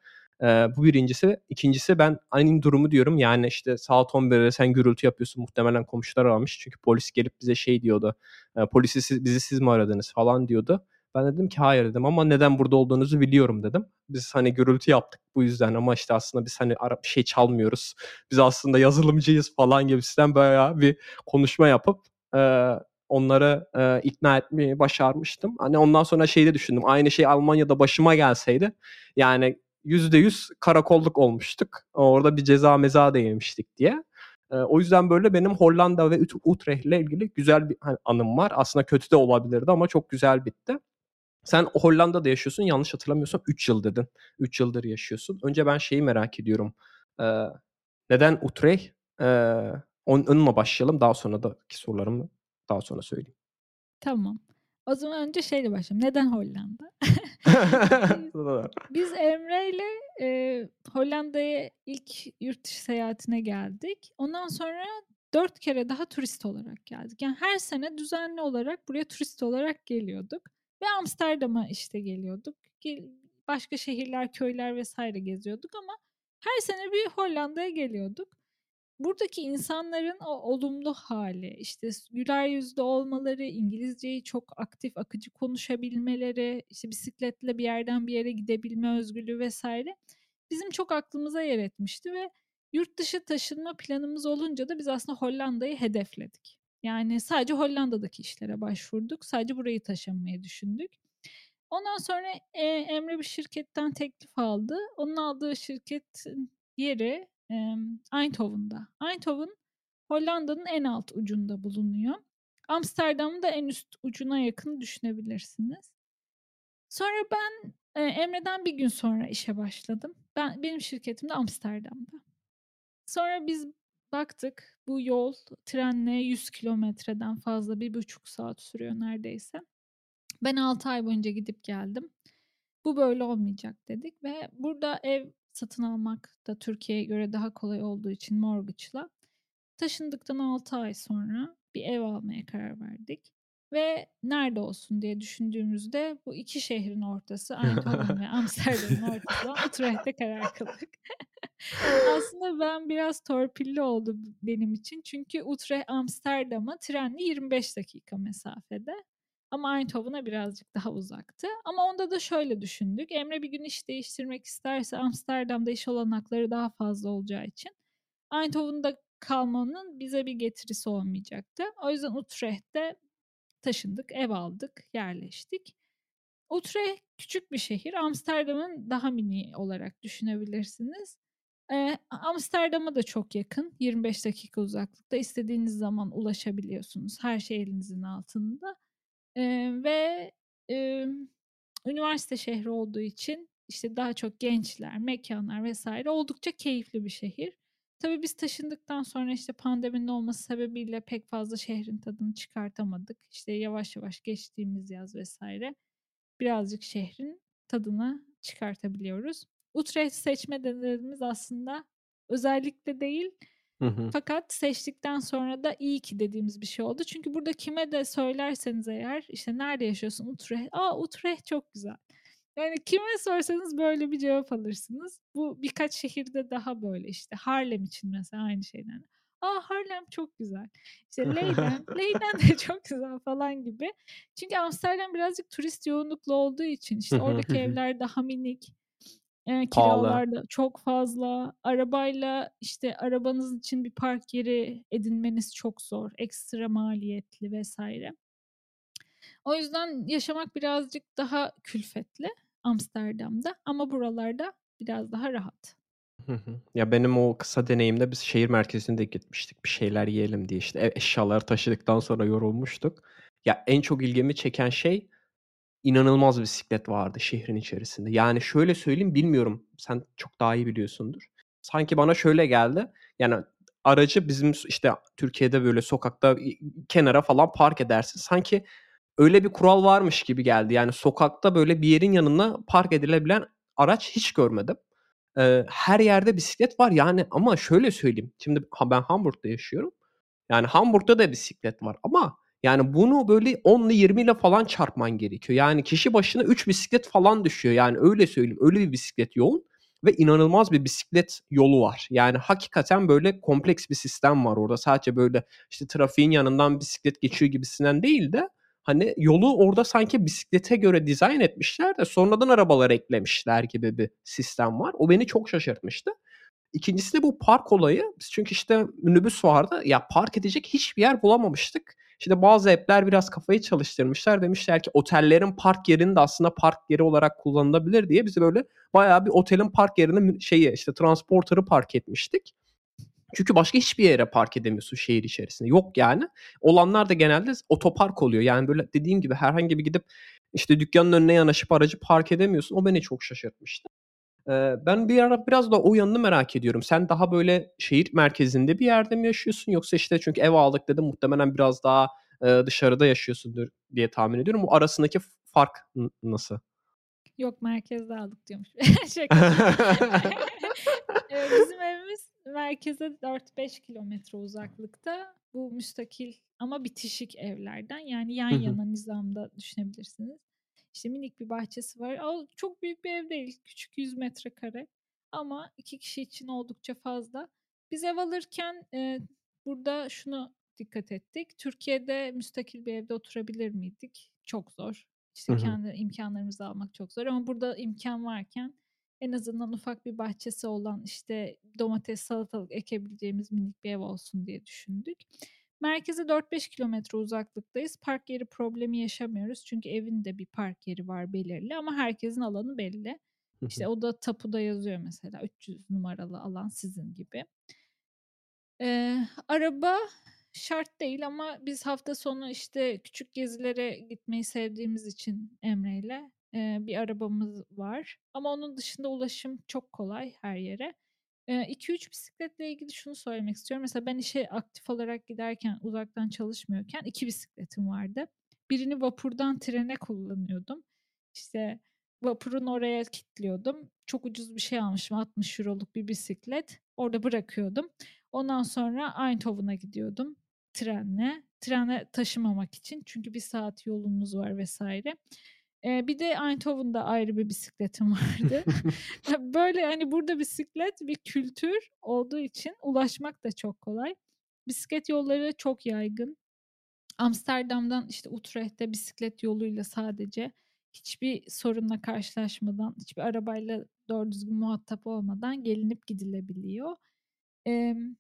Eee, bu 1'incisi. 2'ncisi ben aynı durumu diyorum. Yani işte saat 11'de sen gürültü yapıyorsun. Muhtemelen komşular aramış. Çünkü polis gelip bize şey diyordu. Eee, polisi siz bizi siz mi aradınız falan diyordu. Ben dedim ki hayır dedim ama neden burada olduğunuzu biliyorum dedim. Biz hani gürültü yaptık bu yüzden ama işte aslında biz hani bir şey çalmıyoruz. Biz aslında yazılımcıyız falan gibisinden bayağı bir konuşma yapıp, eee, onları, eee, ikna etmeyi başarmıştım. Hani ondan sonra şeyi de düşündüm. Aynı şey Almanya'da başıma gelseydi yani %100 karakolluk olmuştuk. Orada bir ceza meza da yemiştik diye. Eee, o yüzden böyle benim Hollanda ve Üt Utrecht'le ilgili güzel bir hani anım var. Aslında kötü de olabilirdi ama çok güzel bitti. Sen Hollanda'da yaşıyorsun. Yanlış hatırlamıyorsam 3 yıl dedin. 3 yıldır yaşıyorsun. Önce ben şeyi merak ediyorum. Eee, neden Utrecht? On onunla başlayalım. Daha sonra da sorularımı daha sonra söyleyeyim. Tamam. O zaman önce şeyle başlayalım. Neden Hollanda? Biz Emre'yle, eee, Hollanda'ya ilk yurt dışı seyahatine geldik. Ondan sonra 4 kere daha turist olarak geldik. Yani her sene düzenli olarak buraya turist olarak geliyorduk ve Amsterdam'a işte geliyorduk. Gel başka şehirler, köyler vs. geziyorduk ama her sene bir Hollanda'ya geliyorduk. Buradaki insanların o olumlu hâli, işte güler yüzlü olmaları, İngilizceyi çok aktif, akıcı konuşabilmeleri, işte bisikletle bir yerden bir yere gidebilme özgürlüğü vs. bizim çok aklımıza yer etmişti ve yurt dışı taşınma planımız olunca da biz aslında Hollanda'yı hedefledik. Yani sadece Hollanda'daki işlere başvurduk. Sadece burayı taşınmayı düşündük. Ondan sonra, eee, Emre bir şirketten teklif aldı. Onun aldığı şirketin yeri, emm, Eindhoven'da. Eindhoven, Hollanda'nın en alt ucunda bulunuyor. Amsterdam'ın da en üst ucuna yakın düşünebilirsiniz. Sonra ben, eee, Emre'den bir gün sonra işe başladım. Ben benim şirketim de Amsterdam'da. Sonra biz baktık bu yol trenle 100 kilometreden fazla, 1,5 saat sürüyor neredeyse. Ben 6 ay boyunca gidip geldim. Bu böyle olmayacak dedik ve burada ev satın almak da Türkiye'ye göre daha kolay olduğu için mortgage'la taşındıktan 6 ay sonra bir ev almaya karar verdik. ve nerede olsun diye düşündüğümüzde bu iki şehrin ortası Eindhoven ve Amsterdam'ın ortası Utrecht'te karar kıldık. Aslında ben biraz torpilli oldu benim için. Çünkü Utrecht Amsterdam'a trenle 25 dakika mesafede. Ama Eindhoven'a birazcık daha uzaktı. Ama onda da şöyle düşündük. Emre bir gün iş değiştirmek isterse Amsterdam'da iş olanakları daha fazla olacağı için Eindhoven'da kalmanın bize bir getirisi olmayacaktı. O yüzden Utrecht'te taşındık, ev aldık, yerleştik. Utrecht küçük bir şehir. Amsterdam'ın daha mini olarak düşünebilirsiniz. Ee, Amsterdam'a da çok yakın. 25 dakika uzaklıkta. istediğiniz zaman ulaşabiliyorsunuz. Her şey elinizin altında. Ee, ve e, üniversite şehri olduğu için işte daha çok gençler, mekanlar vesaire oldukça keyifli bir şehir. Tabii biz taşındıktan sonra işte pandeminin olması sebebiyle pek fazla şehrin tadını çıkartamadık. İşte yavaş yavaş geçtiğimiz yaz vesaire birazcık şehrin tadını çıkartabiliyoruz. Utrecht seçme nedenimiz aslında özellikle değil Hı hı. fakat seçtikten sonra da iyi ki dediğimiz bir şey oldu. Çünkü burada kime de söylerseniz eğer işte nerede yaşıyorsun Utrecht. Aa Utrecht çok güzel. Yani kime sorsanız böyle bir cevap alırsınız. Bu birkaç şehirde daha böyle işte Harlem için mesela aynı şeyden. Aa Harlem çok güzel. İşte Leyden, Leyden de çok güzel falan gibi. Çünkü Amsterdam birazcık turist yoğunluklu olduğu için işte oradaki evler daha minik. Eee, Pahalı. kiralar da çok fazla. Arabayla işte arabanız için bir park yeri edinmeniz çok zor. Ekstra maliyetli vesaire. O yüzden yaşamak birazcık daha külfetli Amsterdam'da ama buralarda biraz daha rahat. Hı hı. Ya benim o kısa deneyimde biz şehir merkezine de gitmiştik. Bir şeyler yiyelim diye işte ev eşyaları taşıdıktan sonra yorulmuştuk. Ya en çok ilgimi çeken şey inanılmaz bisiklet vardı şehrin içerisinde. Yani şöyle söyleyeyim bilmiyorum sen çok daha iyi biliyorsundur. Sanki bana şöyle geldi. Yani aracı bizim işte Türkiye'de böyle sokakta kenara falan park edersin. Sanki öyle bir kural varmış gibi geldi. Yani sokakta böyle bir yerin yanına park edilebilen araç hiç görmedim. Eee, her yerde bisiklet var yani ama şöyle söyleyeyim. Şimdi ben Hamburg'da yaşıyorum. Yani Hamburg'da da bisiklet var ama yani bunu böyle 10'la 20'le falan çarpman gerekiyor. Yani kişi başına 3 bisiklet falan düşüyor. Yani öyle söyleyeyim. Öyle bir bisiklet yoğun ve inanılmaz bir bisiklet yolu var. Yani hakikaten böyle kompleks bir sistem var orada. Sadece böyle işte trafiğin yanından bisiklet geçiyor gibisinden değil de hani yolu orada sanki bisiklete göre dizayn etmişler de sonradan arabalar eklemişler gibi bir sistem var. O beni çok şaşırtmıştı. İkincisi de bu park olayı. Biz çünkü işte minibüs vardı. Ya park edecek hiçbir yer bulamamıştık. İşte bazı app'ler biraz kafayı çalıştırmışlar. Demişler ki otellerin park yerini de aslında park yeri olarak kullanılabilir diye bizi böyle bayağı bir otelin park yerine şeyi işte transporter'ı park etmiştik. Çünkü başka hiçbir yere park edemiyorsun şehir içerisinde. Yok yani. Olanlar da genelde otopark oluyor. Yani böyle dediğim gibi herhangi bir gidip işte dükkanın önüne yanaşıp aracı park edemiyorsun. O beni çok şaşırtmıştı. Ben bir ara biraz da o yanını merak ediyorum. Sen daha böyle şehir merkezinde bir yerde mi yaşıyorsun yoksa işte çünkü ev aldık dedin muhtemelen biraz daha, dışarıda yaşıyorsundur diye tahmin ediyorum. Bu arasındaki fark nasıl? Yok merkezde aldık diyormuş. Şaka bizim evimiz merkeze 4-5 kilometre uzaklıkta. Bu müstakil ama bitişik evlerden. Yani yan Hı hı. yana nizamda düşünebilirsiniz. İşte minik bir bahçesi var. O çok büyük bir ev değil. Küçük 100 metrekare ama 2 kişi için oldukça fazla. Biz ev alırken, eee, burada şunu dikkat ettik. Türkiye'de müstakil bir evde oturabilir miydik? Çok zor. İşte hı. kendi imkânlarımızı almak çok zor ama burada imkân varken en azından ufak bir bahçesi olan, işte domates, salatalık ekebileceğimiz minik bir ev olsun diye düşündük. Merkeze 4-5 kilometre uzaklıktayız. Park yeri problemi yaşamıyoruz. Çünkü evin de bir park yeri var belirli ama herkesin alanı belli. İşte o da tapuda yazıyor mesela 300 numaralı alan sizin gibi. Eee, araba şart değil ama biz hafta sonu işte küçük gezilere gitmeyi sevdiğimiz için Emre'yle, eee, bir arabamız var. Ama onun dışında ulaşım çok kolay her yere. Eee, 2-3 bisikletle ilgili şunu söylemek istiyorum. Mesela ben işe aktif olarak giderken, uzaktan çalışmıyorken 2 bisikletim vardı. Birini vapurdan trene kullanıyordum. İşte vapurun oraya kilitliyordum. Çok ucuz bir şey almışım, €60'luk bir bisiklet. Orada bırakıyordum. Ondan sonra Eindhoven'a gidiyordum. trenle. Trenle taşımamak için çünkü bir saat yolumuz var vesaire. Eee, bir de Eindhoven'da ayrı bir bisikletim vardı. Böyle, hani, burada bisiklet bir kültür olduğu için ulaşmak da çok kolay. Bisiklet yolları çok yaygın. Amsterdam'dan, işte, Utrecht'e bisiklet yoluyla sadece hiçbir sorunla karşılaşmadan, hiçbir arabayla doğru düzgün muhatap olmadan gelinip gidilebiliyor. Emm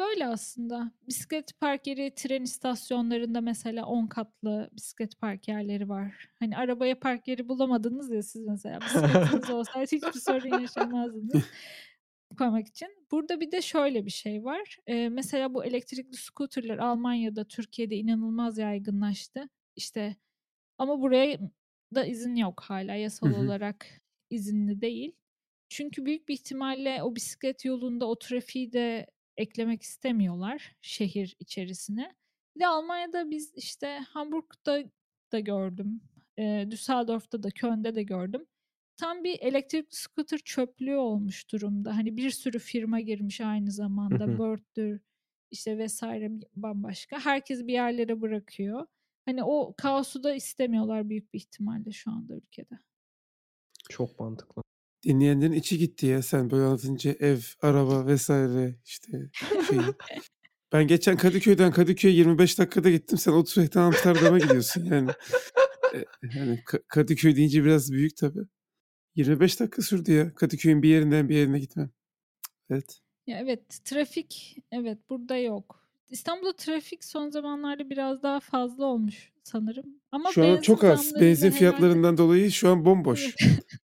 Böyle aslında. Bisiklet park yeri tren istasyonlarında mesela 10 katlı bisiklet park yerleri var. Hani arabaya park yeri bulamadınız ya siz mesela bisikletiniz olsaydı hiçbir sorun yaşamazdınız koymak için. Burada bir de şöyle bir şey var. Eee, mesela bu elektrikli scooter'lar Almanya'da, Türkiye'de inanılmaz yaygınlaştı. İşte ama buraya da izin yok hala yasal olarak izinli değil. Çünkü büyük bir ihtimalle o bisiklet yolunda o trafiği de eklemek istemiyorlar şehir içerisine. Bir de Almanya'da biz işte Hamburg'da da gördüm. E, Düsseldorf'ta da Köln'de de gördüm. Tam bir elektrik scooter çöplüğü olmuş durumda. Hani bir sürü firma girmiş aynı zamanda. Bird'dür işte vesaire bambaşka. Herkes bir yerlere bırakıyor. Hani o kaosu da istemiyorlar büyük bir ihtimalle şu anda ülkede. Çok mantıklı. Dinleyenlerin içi gitti ya sen böyle anlatınca ev, araba vesaire işte şey. Ben geçen Kadıköy'den Kadıköy'e 25 dakikada gittim. Sen Utrecht'ten Amsterdam'a gidiyorsun yani. E, yani Kadıköy deyince biraz büyük tabii. 25 dakika sürdü ya Kadıköy'ün bir yerinden bir yerine gitmem. Evet. Ya evet trafik evet burada yok. İstanbul'da trafik son zamanlarda biraz daha fazla olmuş sanırım. Ama şu an çok az. Benzin fiyatlarından herhalde... dolayı şu an bomboş.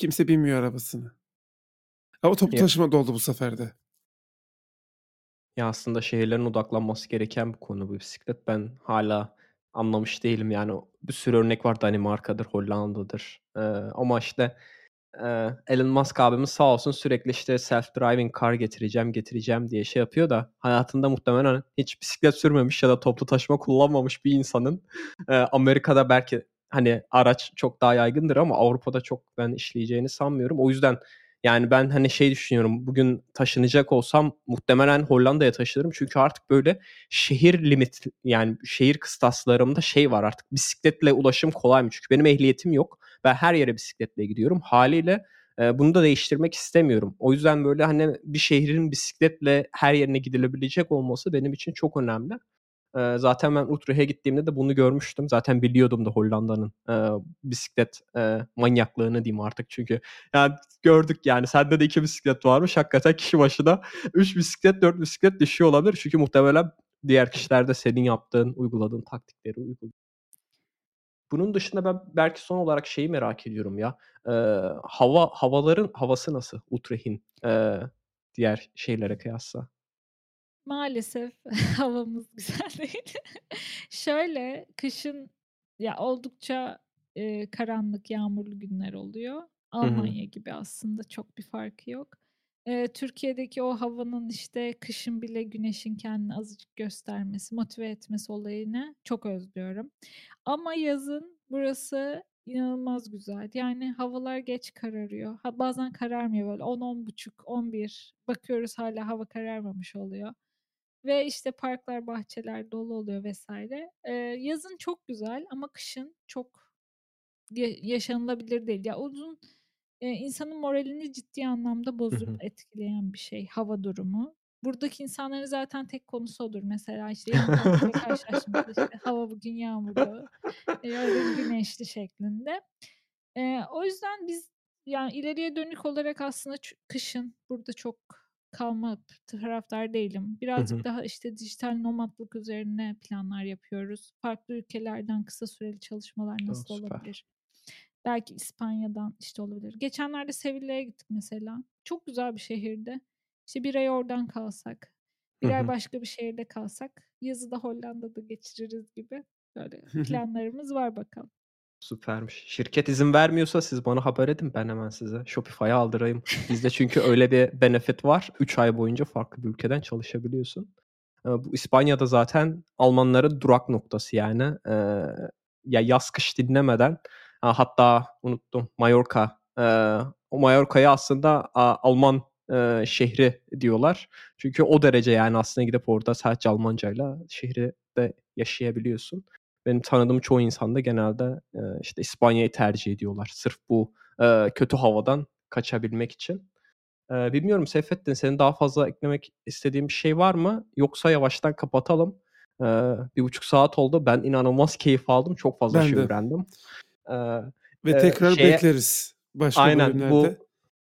Kimse binmiyor arabasını. Ama toplu Ya. taşıma doldu bu sefer de. Ya, aslında şehirlerin odaklanması gereken bir konu bu bisiklet. Ben hala anlamış değilim. Yani bir sürü örnek var. Danimarka'dır, Hollanda'dır. Eee, ama işte Eee, Elon Musk abimiz sağ olsun sürekli işte self driving car getireceğim, getireceğim diye şey yapıyor da hayatında muhtemelen hiç bisiklet sürmemiş ya da toplu taşıma kullanmamış bir insanın eee, Amerika'da belki hani araç çok daha yaygındır ama Avrupa'da çok ben işleyeceğini sanmıyorum. O yüzden yani ben hani şey düşünüyorum bugün taşınacak olsam muhtemelen Hollanda'ya taşınırım. Çünkü artık böyle şehir limit yani şehir kıstaslarımda şey var artık bisikletle ulaşım kolay mı? Çünkü benim ehliyetim yok. Ben her yere bisikletle gidiyorum. Haliyle e, bunu da değiştirmek istemiyorum. O yüzden böyle hani bir şehrin bisikletle her yerine gidilebilecek olması benim için çok önemli. E, zaten ben Utrecht'e gittiğimde de bunu görmüştüm. Zaten biliyordum da Hollanda'nın e, bisiklet e, manyaklığını diyeyim artık çünkü. Yani gördük yani sende de iki bisiklet varmış. Hakikaten kişi başına üç bisiklet, dört bisiklet düşüyor olabilir. Çünkü muhtemelen diğer kişiler de senin yaptığın, uyguladığın taktikleri uyguluyor. Bunun dışında ben belki son olarak şeyi merak ediyorum ya. Eee, hava havaların havası nasıl Utrecht'in eee, diğer şeylere kıyasla? Maalesef havamız güzel değil. Şöyle kışın ya oldukça eee, karanlık, yağmurlu günler oluyor. Hı hı. Almanya gibi aslında çok bir farkı yok. Eee, Türkiye'deki o havanın işte kışın bile güneşin kendini azıcık göstermesi, motive etmesi olayını çok özlüyorum. Ama yazın burası inanılmaz güzel. Yani havalar geç kararıyor. Ha, bazen kararmıyor böyle 10 buçuk, 11 bakıyoruz hala hava kararmamış oluyor. Ve işte parklar, bahçeler dolu oluyor vesaire. Eee, yazın çok güzel ama kışın çok ya yaşanılabilir değil. Ya uzun Eee, insanın moralini ciddi anlamda bozup etkileyen bir şey hava durumu. Buradaki insanların zaten tek konusu odur. Mesela, işte, karşılaştığımızda, işte, hava bugün yağmurlu, eee, yarın güneşli şeklinde. Eee, o yüzden biz, yani, ileriye dönük olarak aslında kışın burada çok kalma taraftar değilim. Hı Birazcık hı. daha, işte, dijital nomadlık üzerine planlar yapıyoruz. Farklı ülkelerden kısa süreli çalışmalar nasıl süper. olabilir? Belki İspanya'dan, işte, olabilir. Geçenlerde Sevilla'ya gittik mesela. Çok güzel bir şehirdi. İşte, 1 ay oradan kalsak, Hı 1 ay hı. başka bir şehirde kalsak, yazı da Hollanda'da geçiririz gibi böyle planlarımız var bakalım. Süpermiş. Şirket izin vermiyorsa siz bana haber edin. Ben hemen size Shopify'a aldırayım. Bizde çünkü öyle bir benefit var. 3 ay boyunca farklı bir ülkeden çalışabiliyorsun. Eee, bu İspanya'da zaten Almanların durak noktası yani. Eee, ya yaz kış dinlemeden hatta unuttum Mallorca. Eee, o Mallorca'yı aslında Alman e, şehri diyorlar. Çünkü o derece yani aslında gidip orada sadece Almancayla şehri de yaşayabiliyorsun. Benim tanıdığım çoğu insan da genelde e, işte İspanya'yı tercih ediyorlar. Sırf bu e, kötü havadan kaçabilmek için. E, bilmiyorum Seyfettin senin daha fazla eklemek istediğin bir şey var mı? Yoksa yavaştan kapatalım. E, bir buçuk saat oldu. Ben inanılmaz keyif aldım. Çok fazla Ben şey de. öğrendim. E, Ve Ee, tekrar şeye- bekleriz başka Aynen bölümlerde. bu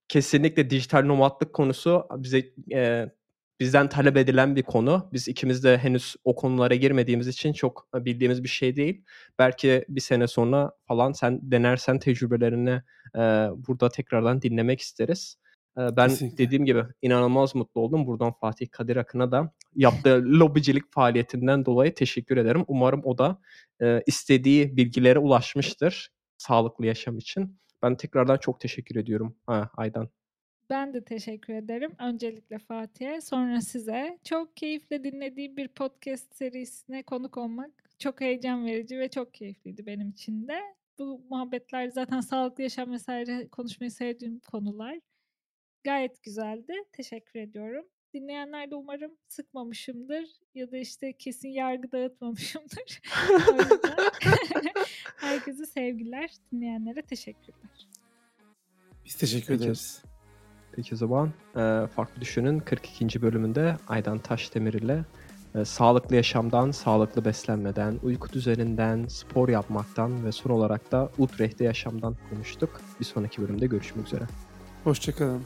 kesinlikle dijital nomadlık konusu bize e, bizden talep edilen bir konu. Biz ikimiz de henüz o konulara girmediğimiz için çok bildiğimiz bir şey değil. Belki bir sene sonra falan sen denersen tecrübelerini e, burada tekrardan dinlemek isteriz. E, ben Kesinlikle. dediğim gibi inanılmaz mutlu oldum. Buradan Fatih Kadir Akın'a da yaptığı lobicilik faaliyetinden dolayı teşekkür ederim. Umarım o da e, istediği bilgilere ulaşmıştır sağlıklı yaşam için. Ben tekrardan çok teşekkür ediyorum ha, Aydan. Ben de teşekkür ederim. Öncelikle Fatih'e, sonra size. Çok keyifle dinlediğim bir podcast serisine konuk olmak çok heyecan verici ve çok keyifliydi benim için de. Bu muhabbetler zaten sağlıklı yaşam vesaire konuşmayı sevdiğim konular. Gayet güzeldi. Teşekkür ediyorum. Dinleyenler de umarım sıkmamışımdır ya da işte kesin yargı dağıtmamışımdır. Herkese sevgiler. Dinleyenlere teşekkürler. Biz teşekkür Peki. ederiz. Peki zaman e, Farklı Düşün'ün 42. bölümünde Aydan Taşdemir ile e, sağlıklı yaşamdan, sağlıklı beslenmeden, uyku düzeninden, spor yapmaktan ve son olarak da Utrecht'te yaşamdan konuştuk. Bir sonraki bölümde görüşmek üzere. Hoşçakalın.